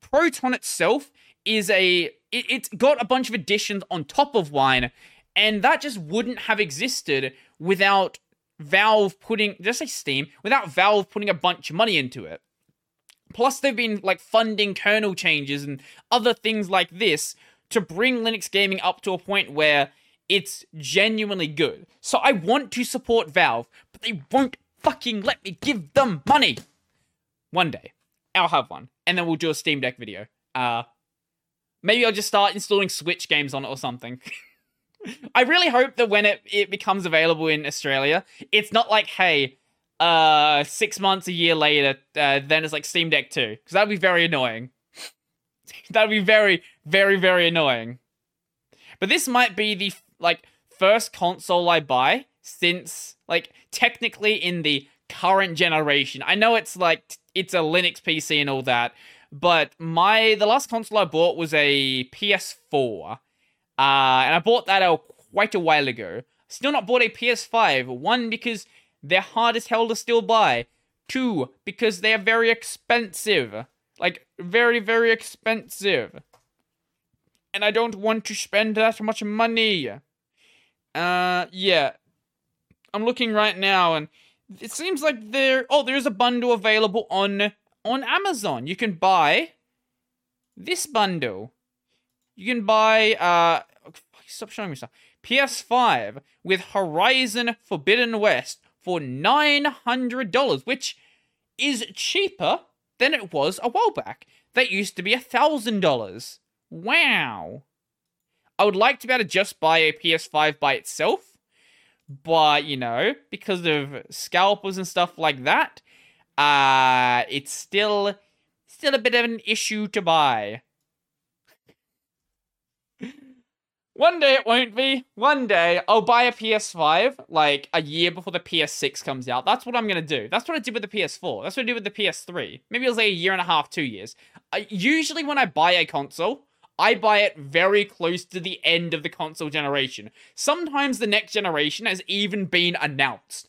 Proton itself is a. It, it's got a bunch of additions on top of Wine, and that just wouldn't have existed without Valve putting. I say Steam? Without Valve putting a bunch of money into it. Plus, they've been like funding kernel changes and other things like this to bring Linux gaming up to a point where it's genuinely good. So I want to support Valve, but they won't fucking let me give them money. One day, I'll have one, and then we'll do a Steam Deck video. Uh, maybe I'll just start installing Switch games on it or something. I really hope that when it, it becomes available in Australia, it's not like, hey, uh six months a year later uh, then it's like steam deck 2 because that'd be very annoying. That'd be very very very annoying. But this might be the like first console i buy since like technically in the current generation. I know it's like it's a linux pc and all that but my the last console i bought was a ps4 uh and i bought that out quite a while ago still not bought a ps5 one because they're hard as hell to still buy. Two, because they are very expensive. Like, very, very expensive. And I don't want to spend that much money. Uh, yeah. I'm looking right now and it seems like there oh there's a bundle available on on Amazon. You can buy this bundle. You can buy uh stop showing me stuff. PS5 with Horizon Forbidden West for $900, which is cheaper than it was a while back. That used to be $1,000. Wow. I would like to be able to just buy a PS5 by itself, but you know, because of scalpers and stuff like that, uh, it's still still a bit of an issue to buy. One day it won't be. One day I'll buy a PS5 like a year before the PS6 comes out. That's what I'm gonna do. That's what I did with the PS4. That's what I did with the PS3. Maybe it was like a year and a half, two years. I, usually when I buy a console, I buy it very close to the end of the console generation. Sometimes the next generation has even been announced.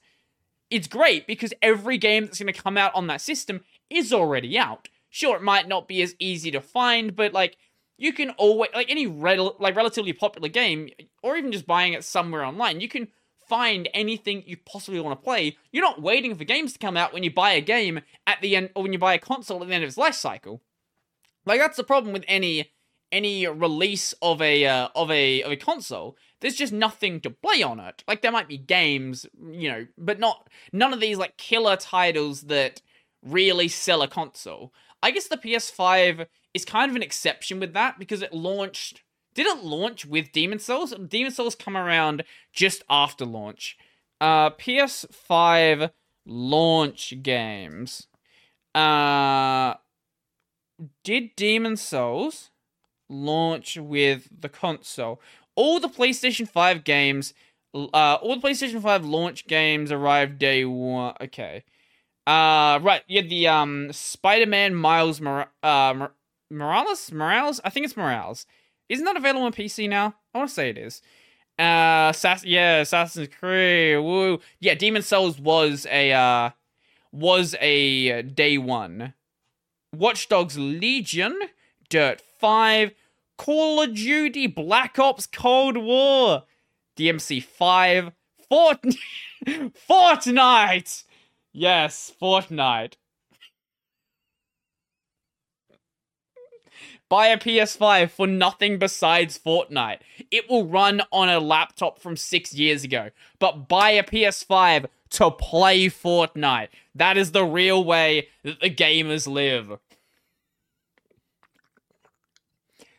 It's great because every game that's to come out on that system is already out. Sure, it might not be as easy to find, but like you can always like any rel- like relatively popular game, or even just buying it somewhere online, you can find anything you possibly want to play. You're not waiting for games to come out when you buy a game at the end, or when you buy a console at the end of its life cycle. Like that's the problem with any any release of a uh, of a of a console. There's just nothing to play on it. Like there might be games, you know, but not none of these like killer titles that really sell a console. I guess the PS5 is kind of an exception with that because it launched. Did it launch with Demon Souls? Demon Souls come around just after launch. Uh, PS5 launch games. Uh, did Demon Souls launch with the console? All the PlayStation 5 games, uh, all the PlayStation 5 launch games arrived day one. Okay. Uh, right. Yeah, the um Spider-Man Miles Mor- uh, Mor- Morales Morales. I think it's Morales. Isn't that available on PC now? I want to say it is. Uh, Sass- yeah, Assassin's Creed. Woo. Yeah, Demon Souls was a uh was a day one. Watch Dogs Legion, Dirt Five, Call of Duty Black Ops Cold War, DMC Five, Fort Fortnite. Yes, Fortnite. Buy a PS5 for nothing besides Fortnite. It will run on a laptop from six years ago. But buy a PS5 to play Fortnite. That is the real way that the gamers live.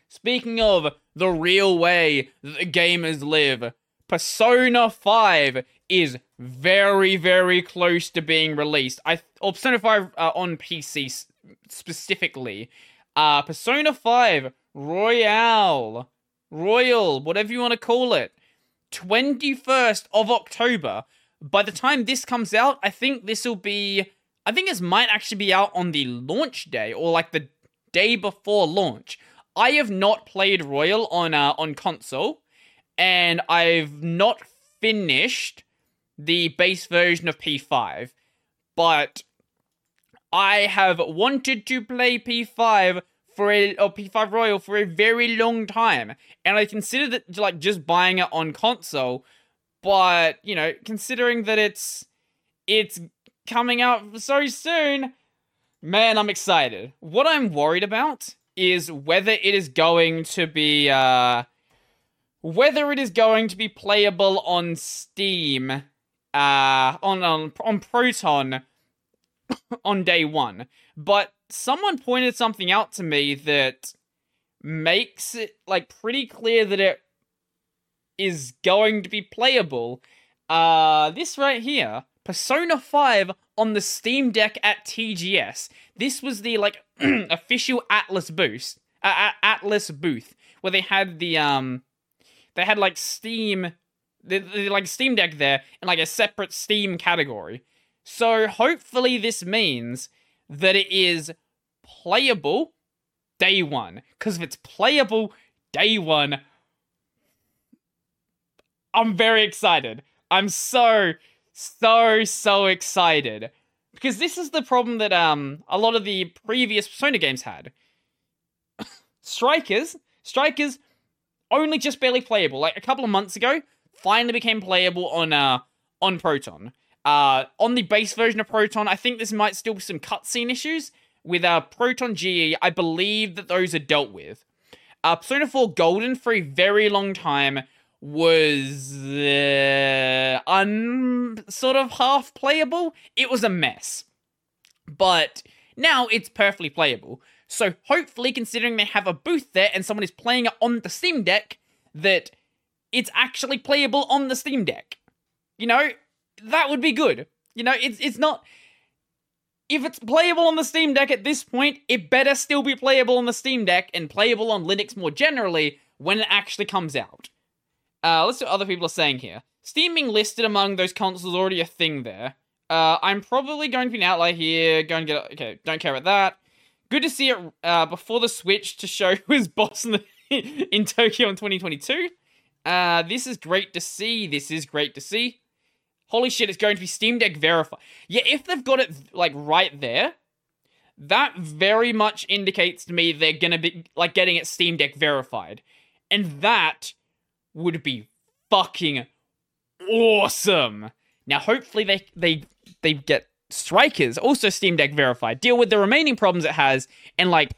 Speaking of the real way that the gamers live, Persona 5 is very, very close to being released. I or Persona 5 uh, on PC specifically. Uh, Persona 5 Royale, Royal, whatever you want to call it, 21st of October. By the time this comes out, I think this will be. I think this might actually be out on the launch day or like the day before launch. I have not played Royal on uh, on console, and I've not finished the base version of P5, but I have wanted to play P5 for a or P5 Royal for a very long time, and I considered it like just buying it on console, but you know, considering that it's it's coming out so soon, man, I'm excited. What I'm worried about is whether it is going to be uh whether it is going to be playable on Steam, uh, on on on Proton, on day one. But someone pointed something out to me that makes it like pretty clear that it is going to be playable. Uh, this right here, Persona 5 on the Steam Deck at TGS. This was the like official Atlus boost, uh, Atlus booth where they had the um they had like Steam, the, the, like Steam Deck there, and like a separate Steam category. So hopefully this means that it is playable day one. Because if it's playable day one, I'm very excited. I'm so, so, so excited. Because this is the problem that um a lot of the previous Persona games had. Strikers, Strikers only just barely playable. Like a couple of months ago, finally became playable on uh on Proton. Uh, on the base version of Proton, I think this might still be some cutscene issues with uh Proton GE. I believe that those are dealt with. Uh, Persona 4 Golden for a very long time was uh, un sort of half playable. It was a mess, but now it's perfectly playable. So hopefully, considering they have a booth there and someone is playing it on the Steam Deck, that it's actually playable on the Steam Deck. You know, that would be good. You know, it's it's not. If it's playable on the Steam Deck at this point, it better still be playable on the Steam Deck and playable on Linux more generally when it actually comes out. Uh, let's see what other people are saying here. Steam being listed among those consoles already a thing there. Uh, I'm probably going to be an outlier here. Go and get. Okay, don't care about that. Good to see it uh, before the Switch to show who is boss in the. in Tokyo in 2022. Uh, this is great to see. This is great to see. Holy shit, it's going to be Steam Deck verified. Yeah, if they've got it like right there, that very much indicates to me they're gonna be like getting it Steam Deck verified. And that would be fucking awesome. Now hopefully they they they get Strikers also Steam Deck verified. Deal with the remaining problems it has and like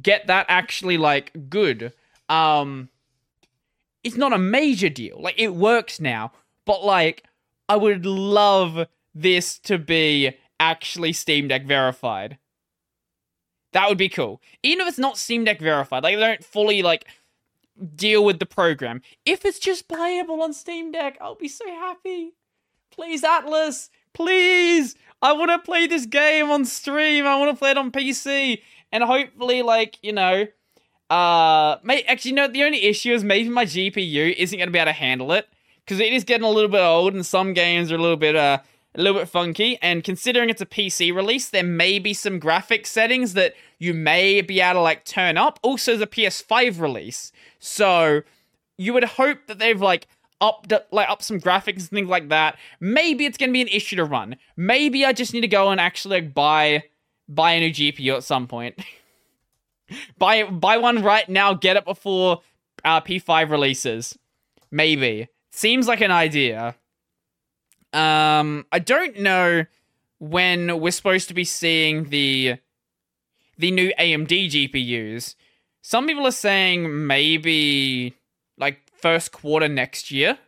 get that actually like good. Um it's not a major deal. Like it works now, but like I would love this to be actually Steam Deck verified. That would be cool. Even if it's not Steam Deck verified, like they don't fully like deal with the program. If it's just playable on Steam Deck, I'll be so happy. Please, Atlus, please. I want to play this game on stream. I want to play it on PC, and hopefully, like you know, uh, may actually no. The only issue is maybe my GPU isn't going to be able to handle it because it is getting a little bit old, and some games are a little bit uh a little bit funky. And considering it's a PC release, there may be some graphic settings that you may be able to like turn up. Also, the PS5 release, so you would hope that they've like upped like up some graphics and things like that. Maybe it's gonna be an issue to run. Maybe I just need to go and actually like, buy buy a new GPU at some point. buy buy one right now. Get it before uh, P5 releases. Maybe seems like an idea. Um, I don't know when we're supposed to be seeing the the new AMD GPUs. Some people are saying maybe like first quarter next year.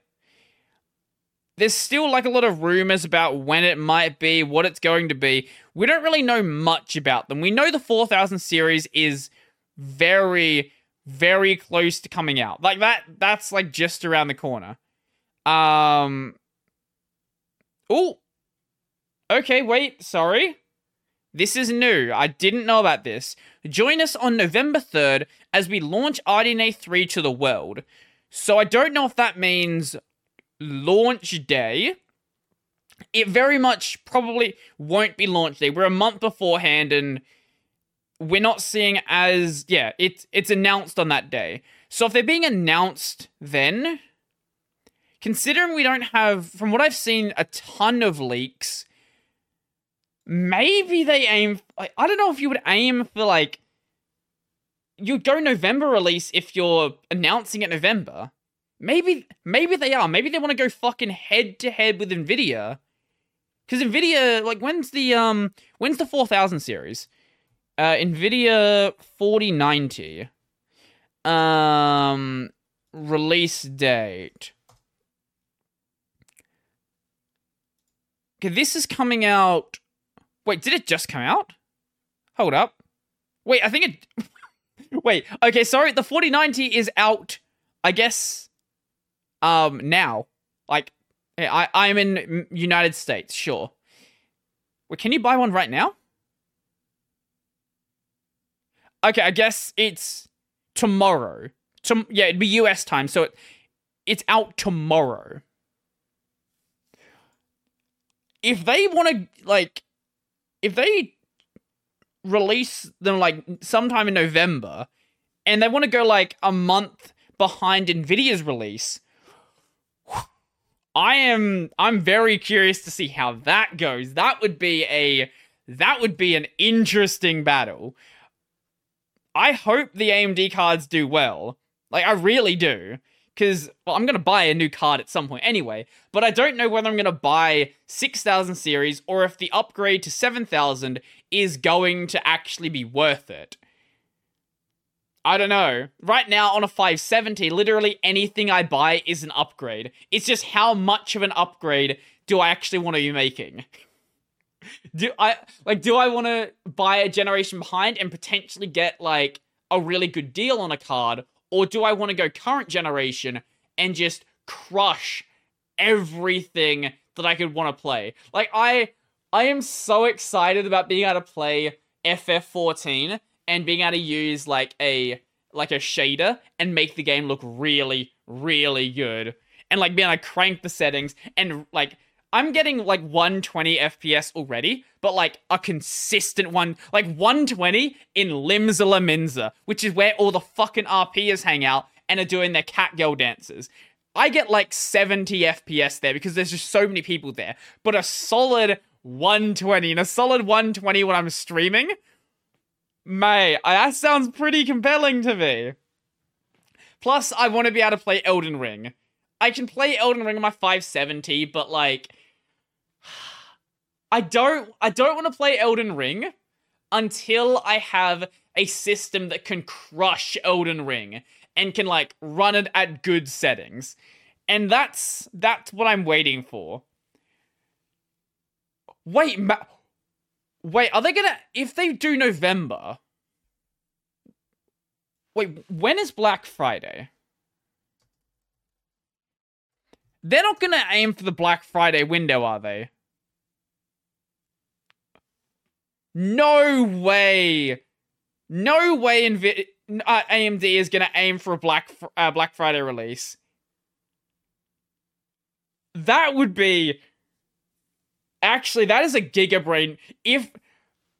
There's still like a lot of rumors about when it might be, what it's going to be. We don't really know much about them. We know the 4000 series is very very close to coming out. Like that that's like just around the corner. Um Oh. Okay, wait, sorry. This is new. I didn't know about this. Join us on November 3rd as we launch RDNA 3 to the world. So I don't know if that means launch day. It very much probably won't be launch day. We're a month beforehand and we're not seeing as yeah, it's it's announced on that day. So if they're being announced then, considering we don't have, from what I've seen, a ton of leaks, maybe they aim. Like, I don't know if you would aim for like you'd go November release if you're announcing it November. Maybe maybe they are. Maybe they want to go fucking head to head with Nvidia. Cuz Nvidia like when's the um when's the 4000 series? Uh Nvidia 4090 um release date. This is coming out. Wait, did it just come out? Hold up. Wait, I think it. Wait, okay, sorry. The 4090 is out, I guess, um, now. Like, I, I'm in United States, sure. Wait, can you buy one right now? Okay, I guess it's tomorrow. Tom- yeah, it'd be US time, so it, it's out tomorrow if they want to like if they release them like sometime in November and they want to go like a month behind Nvidia's release I am I'm very curious to see how that goes. That would be a that would be an interesting battle. I hope the AMD cards do well. Like I really do because well, I'm gonna buy a new card at some point anyway. But I don't know whether I'm gonna buy 6000 series or if the upgrade to 7000 is going to actually be worth it. I don't know. Right now on a 570, literally anything I buy is an upgrade. It's just how much of an upgrade do I actually want to be making? do I like do I want to buy a generation behind and potentially get like a really good deal on a card or do I want to go current generation and just crush everything that I could want to play? Like I I am so excited about being able to play FF14 and being able to use like a like a shader and make the game look really really good and like being able to crank the settings and like I'm getting like 120 FPS already, but like a consistent one, like 120 in Limsa Lominsa, which is where all the fucking RPers hang out and are doing their cat girl dances. I get like 70 FPS there because there's just so many people there. But a solid 120 and a solid 120 when I'm streaming, May, that sounds pretty compelling to me. Plus, I want to be able to play Elden Ring. I can play Elden Ring on my 570, but like I don't I don't want to play Elden Ring until I have a system that can crush Elden Ring and can like run it at good settings. And that's that's what I'm waiting for. Wait, ma- wait, are they gonna if they do November? Wait, when is Black Friday? They're not gonna aim for the Black Friday window, are they? No way. No way Nvi- uh, AMD is going to aim for a Black uh, Black Friday release. That would be Actually, that is a gigabrain. If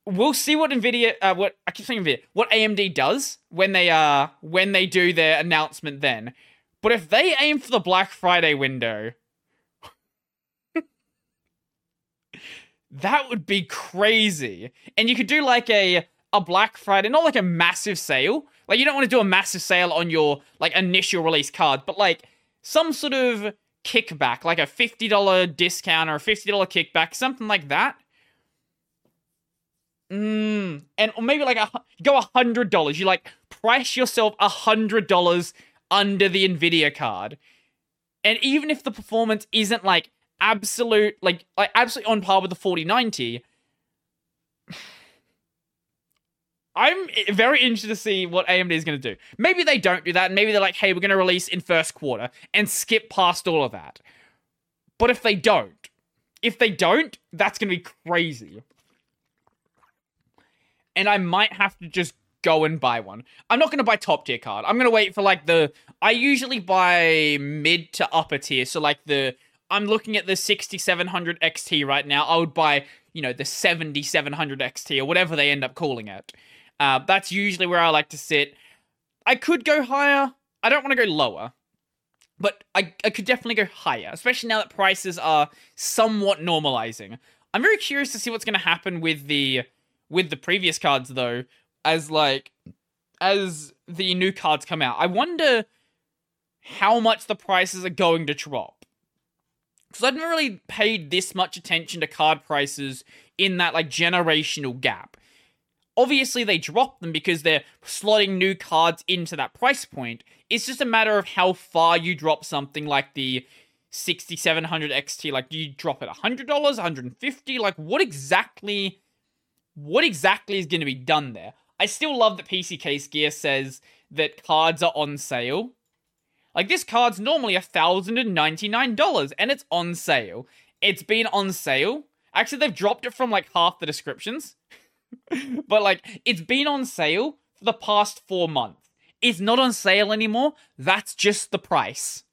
we'll see what Nvidia uh, what I keep saying Nvidia, what AMD does when they uh when they do their announcement then. But if they aim for the Black Friday window, that would be crazy. And you could do like a a Black Friday, not like a massive sale. Like you don't want to do a massive sale on your like initial release card, but like some sort of kickback, like a $50 discount or a $50 kickback, something like that. Mm, and or maybe like a go a hundred dollars. You like price yourself a hundred dollars under the Nvidia card, and even if the performance isn't like absolute, like like absolutely on par with the forty ninety, I'm very interested to see what AMD is going to do. Maybe they don't do that, maybe they're like, hey, we're going to release in first quarter and skip past all of that. But if they don't, if they don't, that's going to be crazy. And I might have to just go and buy one. I'm not going to buy top tier card. I'm going to wait for like the. I usually buy mid to upper tier. So like the. I'm looking at the 6700 XT right now. I would buy, you know, the 7700 XT or whatever they end up calling it. Uh, that's usually where I like to sit. I could go higher. I don't want to go lower. But I, I could definitely go higher, especially now that prices are somewhat normalizing. I'm very curious to see what's going to happen with the with the previous cards though, as like as the new cards come out. I wonder how much the prices are going to drop. Because I haven't really paid this much attention to card prices in that like generational gap. Obviously, they drop them because they're slotting new cards into that price point. It's just a matter of how far you drop something like the 6700 XT. Like, do you drop it $100, 150? Like, what exactly, what exactly is going to be done there? I still love that PC Case Gear says that cards are on sale. Like, this card's normally $1,099 and it's on sale. It's been on sale. Actually, they've dropped it from like half the descriptions. but like it's been on sale for the past four months. It's not on sale anymore. That's just the price.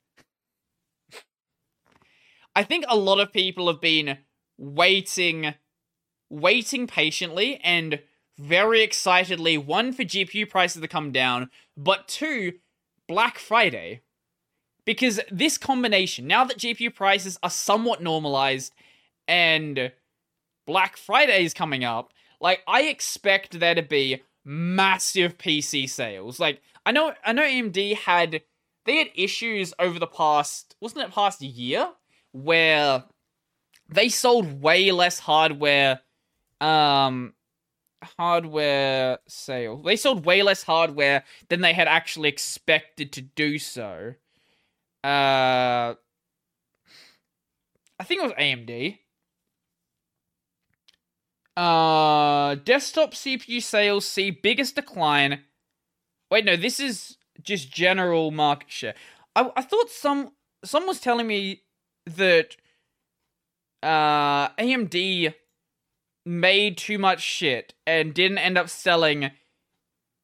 I think a lot of people have been waiting, waiting patiently and very excitedly, one, for GPU prices to come down, but two, Black Friday. Because this combination, now that GPU prices are somewhat normalized and Black Friday is coming up, like I expect there to be massive PC sales. Like I know I know AMD had they had issues over the past wasn't it past year where they sold way less hardware um hardware sales. They sold way less hardware than they had actually expected to do so. Uh I think it was AMD. Uh, desktop CPU sales see biggest decline. Wait, no, this is just general market share. I, I thought some someone was telling me that uh, AMD made too much shit and didn't end up selling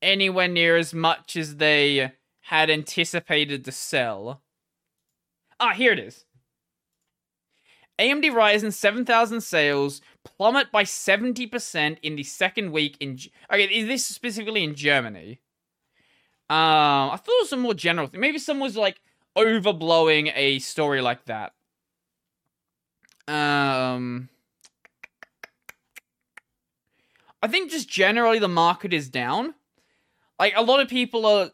anywhere near as much as they had anticipated to sell. Ah, here it is. AMD Ryzen 7000 sales plummet by 70% in the second week in. Okay, is this specifically in Germany? Um, I thought it was a more general thing. Maybe someone was like overblowing a story like that. Um, I think just generally the market is down. Like a lot of people are,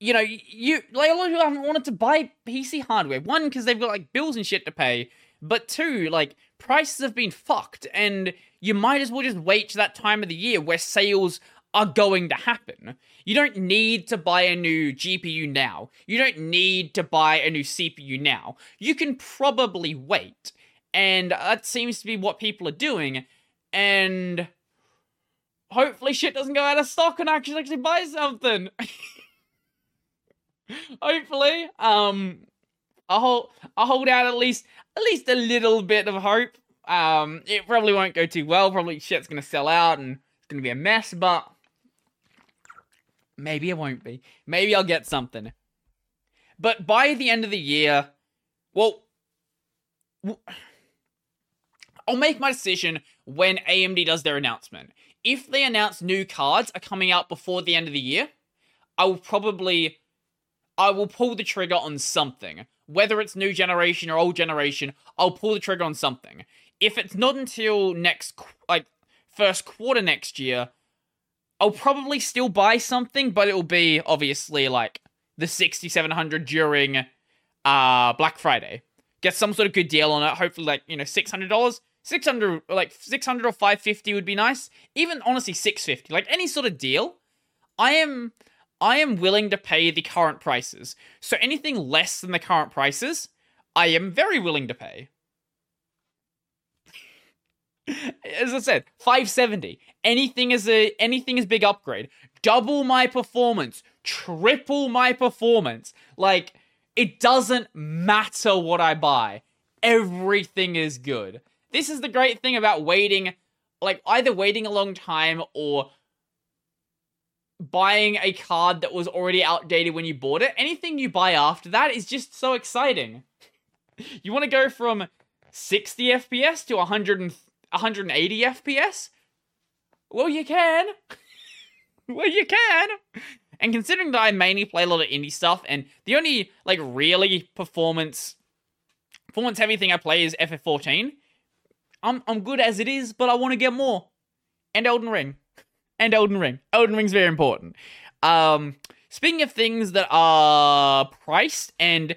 you know, you like a lot of people haven't wanted to buy PC hardware. One because they've got like bills and shit to pay, but two like prices have been fucked, and you might as well just wait to that time of the year where sales are going to happen. You don't need to buy a new GPU now. You don't need to buy a new CPU now. You can probably wait. And that seems to be what people are doing. And hopefully shit doesn't go out of stock and I can actually buy something. hopefully. Um I'll hold, I'll hold out at least at least a little bit of hope. Um it probably won't go too well. Probably shit's gonna sell out and it's gonna be a mess, but Maybe it won't be. Maybe I'll get something. But by the end of the year, well, I'll make my decision when AMD does their announcement. If they announce new cards are coming out before the end of the year, I will probably I will pull the trigger on something. Whether it's new generation or old generation, I'll pull the trigger on something. If it's not until next like first quarter next year, I'll probably still buy something, but it'll be obviously like the 6700 during uh Black Friday. Get some sort of good deal on it. Hopefully like, you know, $600. 600 like 600 or 550 would be nice. Even honestly 650. Like any sort of deal. I am I am willing to pay the current prices. So anything less than the current prices, I am very willing to pay. As I said, 570. Anything is a anything is big upgrade. Double my performance, triple my performance. Like it doesn't matter what I buy. Everything is good. This is the great thing about waiting like either waiting a long time or buying a card that was already outdated when you bought it. Anything you buy after that is just so exciting. You want to go from 60 FPS to 100 180 FPS? Well, you can. well, you can. And considering that I mainly play a lot of indie stuff, and the only like really performance performance heavy thing I play is FF14, I'm I'm good as it is, but I want to get more. And Elden Ring. And Elden Ring. Elden Ring's very important. Um speaking of things that are priced and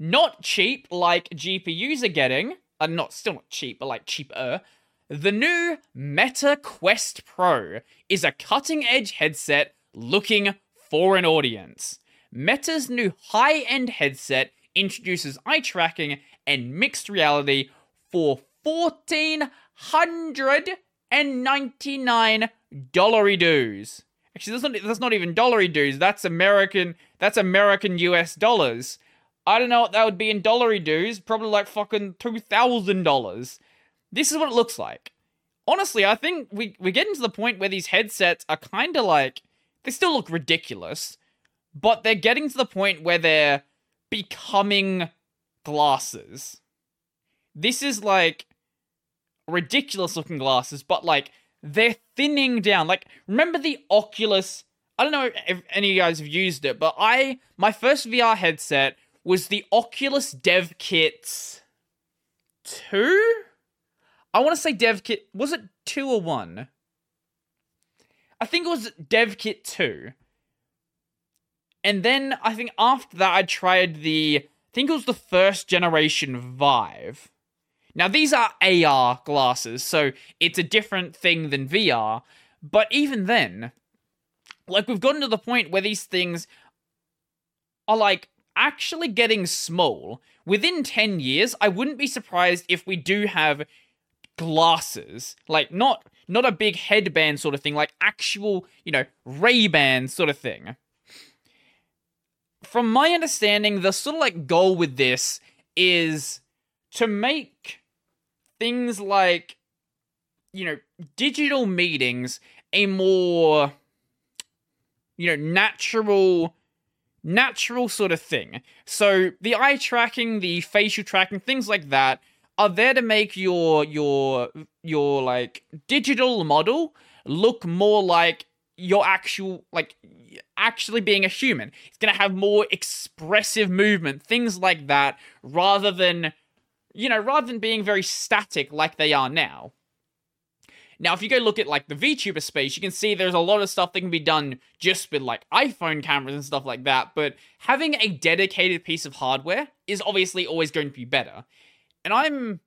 not cheap like GPUs are getting, uh, not still not cheap, but like cheaper. The new Meta Quest Pro is a cutting edge headset looking for an audience. Meta's new high end headset introduces eye tracking and mixed reality for $1,499 dollary dues. Actually, that's not, that's not even dollary dues. That's American. That's American US dollars. I don't know what that would be in dollary dues. Probably like fucking two thousand dollars. This is what it looks like. Honestly, I think we we're getting to the point where these headsets are kind of like they still look ridiculous, but they're getting to the point where they're becoming glasses. This is like ridiculous looking glasses, but like they're thinning down. Like remember the Oculus I don't know if any of you guys have used it, but I my first VR headset was the Oculus Dev Kit 2 I want to say Dev Kit. Was it two or one? I think it was Dev Kit 2. And then I think after that, I tried the. I think it was the first generation Vive. Now, these are AR glasses, so it's a different thing than VR. But even then, like, we've gotten to the point where these things are like actually getting small. Within 10 years, I wouldn't be surprised if we do have glasses, like not not a big headband sort of thing, like actual, you know, Ray-Ban sort of thing. From my understanding, the sort of like goal with this is to make things like you know, digital meetings a more you know, natural natural sort of thing. So the eye tracking, the facial tracking, things like that are there to make your your your like digital model look more like your actual like actually being a human. It's going to have more expressive movement, things like that rather than you know, rather than being very static like they are now. Now, if you go look at like the VTuber space, you can see there's a lot of stuff that can be done just with like iPhone cameras and stuff like that, but having a dedicated piece of hardware is obviously always going to be better. And I'm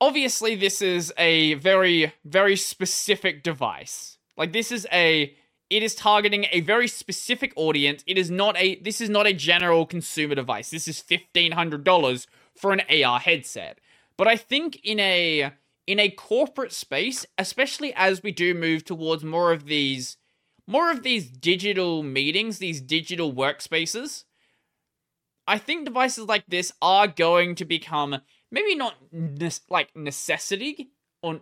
obviously this is a very very specific device. Like this is a it is targeting a very specific audience. It is not a this is not a general consumer device. This is $1500 for an AR headset. But I think in a in a corporate space, especially as we do move towards more of these more of these digital meetings, these digital workspaces, I think devices like this are going to become maybe not ne- like necessity or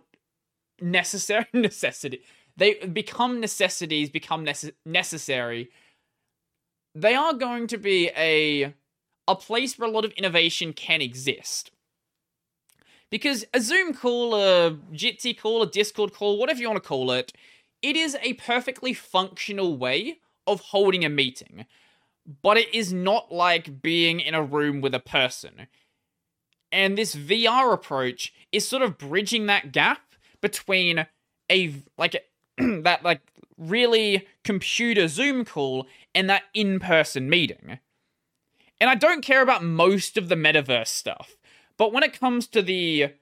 necessary necessity. They become necessities, become nece- necessary. They are going to be a a place where a lot of innovation can exist. Because a Zoom call, a Jitsi call, a Discord call, whatever you want to call it, it is a perfectly functional way of holding a meeting. But it is not like being in a room with a person. And this VR approach is sort of bridging that gap between a like that like really computer Zoom call and that in-person meeting. And I don't care about most of the metaverse stuff. But when it comes to the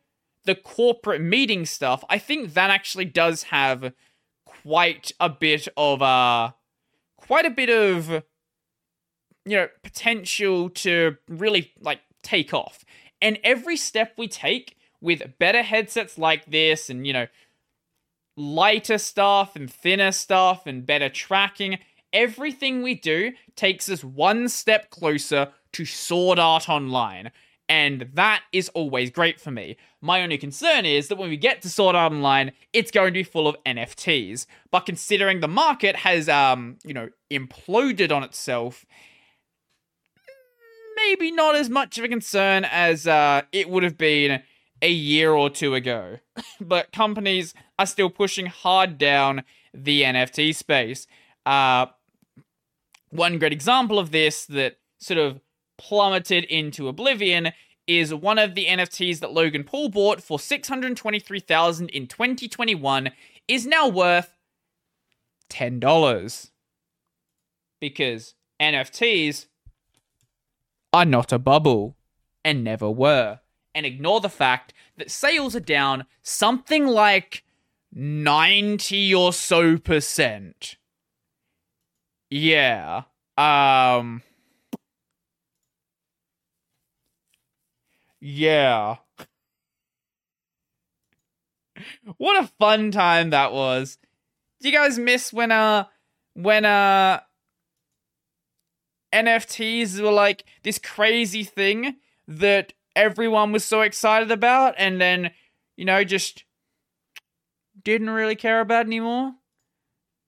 the corporate meeting stuff, I think that actually does have quite a bit of uh quite a bit of you know potential to really like take off. And every step we take with better headsets like this and you know lighter stuff and thinner stuff and better tracking, everything we do takes us one step closer to Sword Art Online and that is always great for me. My only concern is that when we get to Sword Art Online, it's going to be full of NFTs. But considering the market has, um, you know, imploded on itself, maybe not as much of a concern as uh, it would have been a year or two ago. but companies are still pushing hard down the NFT space. Uh, one great example of this that sort of plummeted into oblivion is one of the NFTs that Logan Paul bought for 623,000 in 2021 is now worth $10. Because NFTs are not a bubble and never were. And ignore the fact that sales are down something like 90 or so percent. Yeah. Um Yeah. what a fun time that was. Do you guys miss when uh when uh NFTs were like this crazy thing that everyone was so excited about and then, you know, just didn't really care about anymore?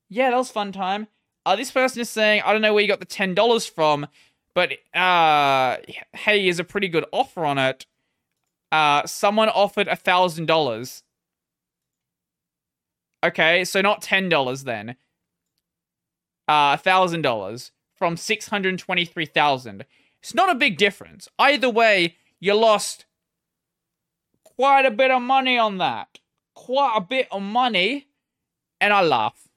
Yeah, that was fun time. Uh, this person is saying, I don't know where you got the $10 from, but uh, hey, is a pretty good offer on it. Uh, someone offered a thousand dollars. Okay, so not ten dollars then. Uh, a thousand dollars from six hundred twenty-three thousand. It's not a big difference. Either way, you lost quite a bit of money on that. Quite a bit of money, and I laugh.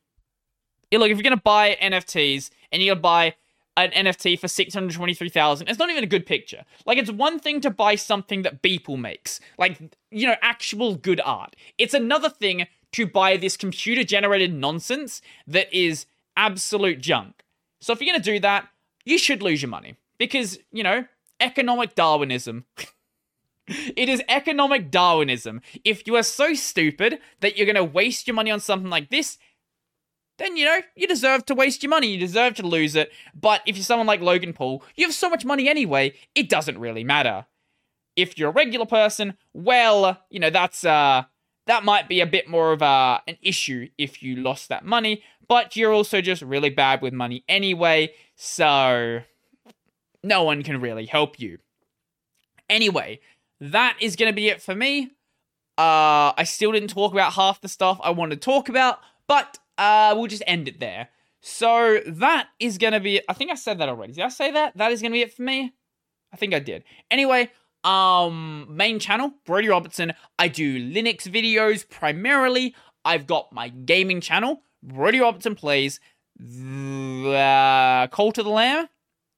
Yeah, look, if you're gonna buy NFTs and you're gonna buy an NFT for 623,000. It's not even a good picture. Like it's one thing to buy something that Beeple makes, like you know, actual good art. It's another thing to buy this computer generated nonsense that is absolute junk. So if you're going to do that, you should lose your money because, you know, economic Darwinism. it is economic Darwinism. If you are so stupid that you're going to waste your money on something like this, then you know you deserve to waste your money. You deserve to lose it. But if you're someone like Logan Paul, you have so much money anyway, it doesn't really matter. If you're a regular person, well, you know that's uh that might be a bit more of a, an issue if you lost that money, but you're also just really bad with money anyway, so no one can really help you. Anyway, that is going to be it for me. Uh, I still didn't talk about half the stuff I wanted to talk about, but uh, we'll just end it there. So that is going to be I think I said that already. Did I say that? That is going to be it for me. I think I did. Anyway, um main channel, Brodie Robertson. I do Linux videos primarily. I've got my gaming channel, Brodie Robertson plays the uh, Cult of the Lamb.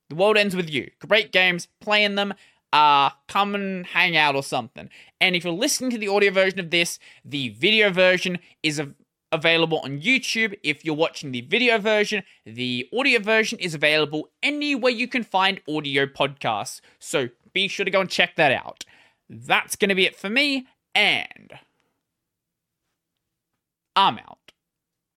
The world ends with you. Great games, playing them. Uh, come and hang out or something. And if you're listening to the audio version of this, the video version is available on YouTube. If you're watching the video version, the audio version is available anywhere you can find audio podcasts. So be sure to go and check that out. That's going to be it for me, and I'm out.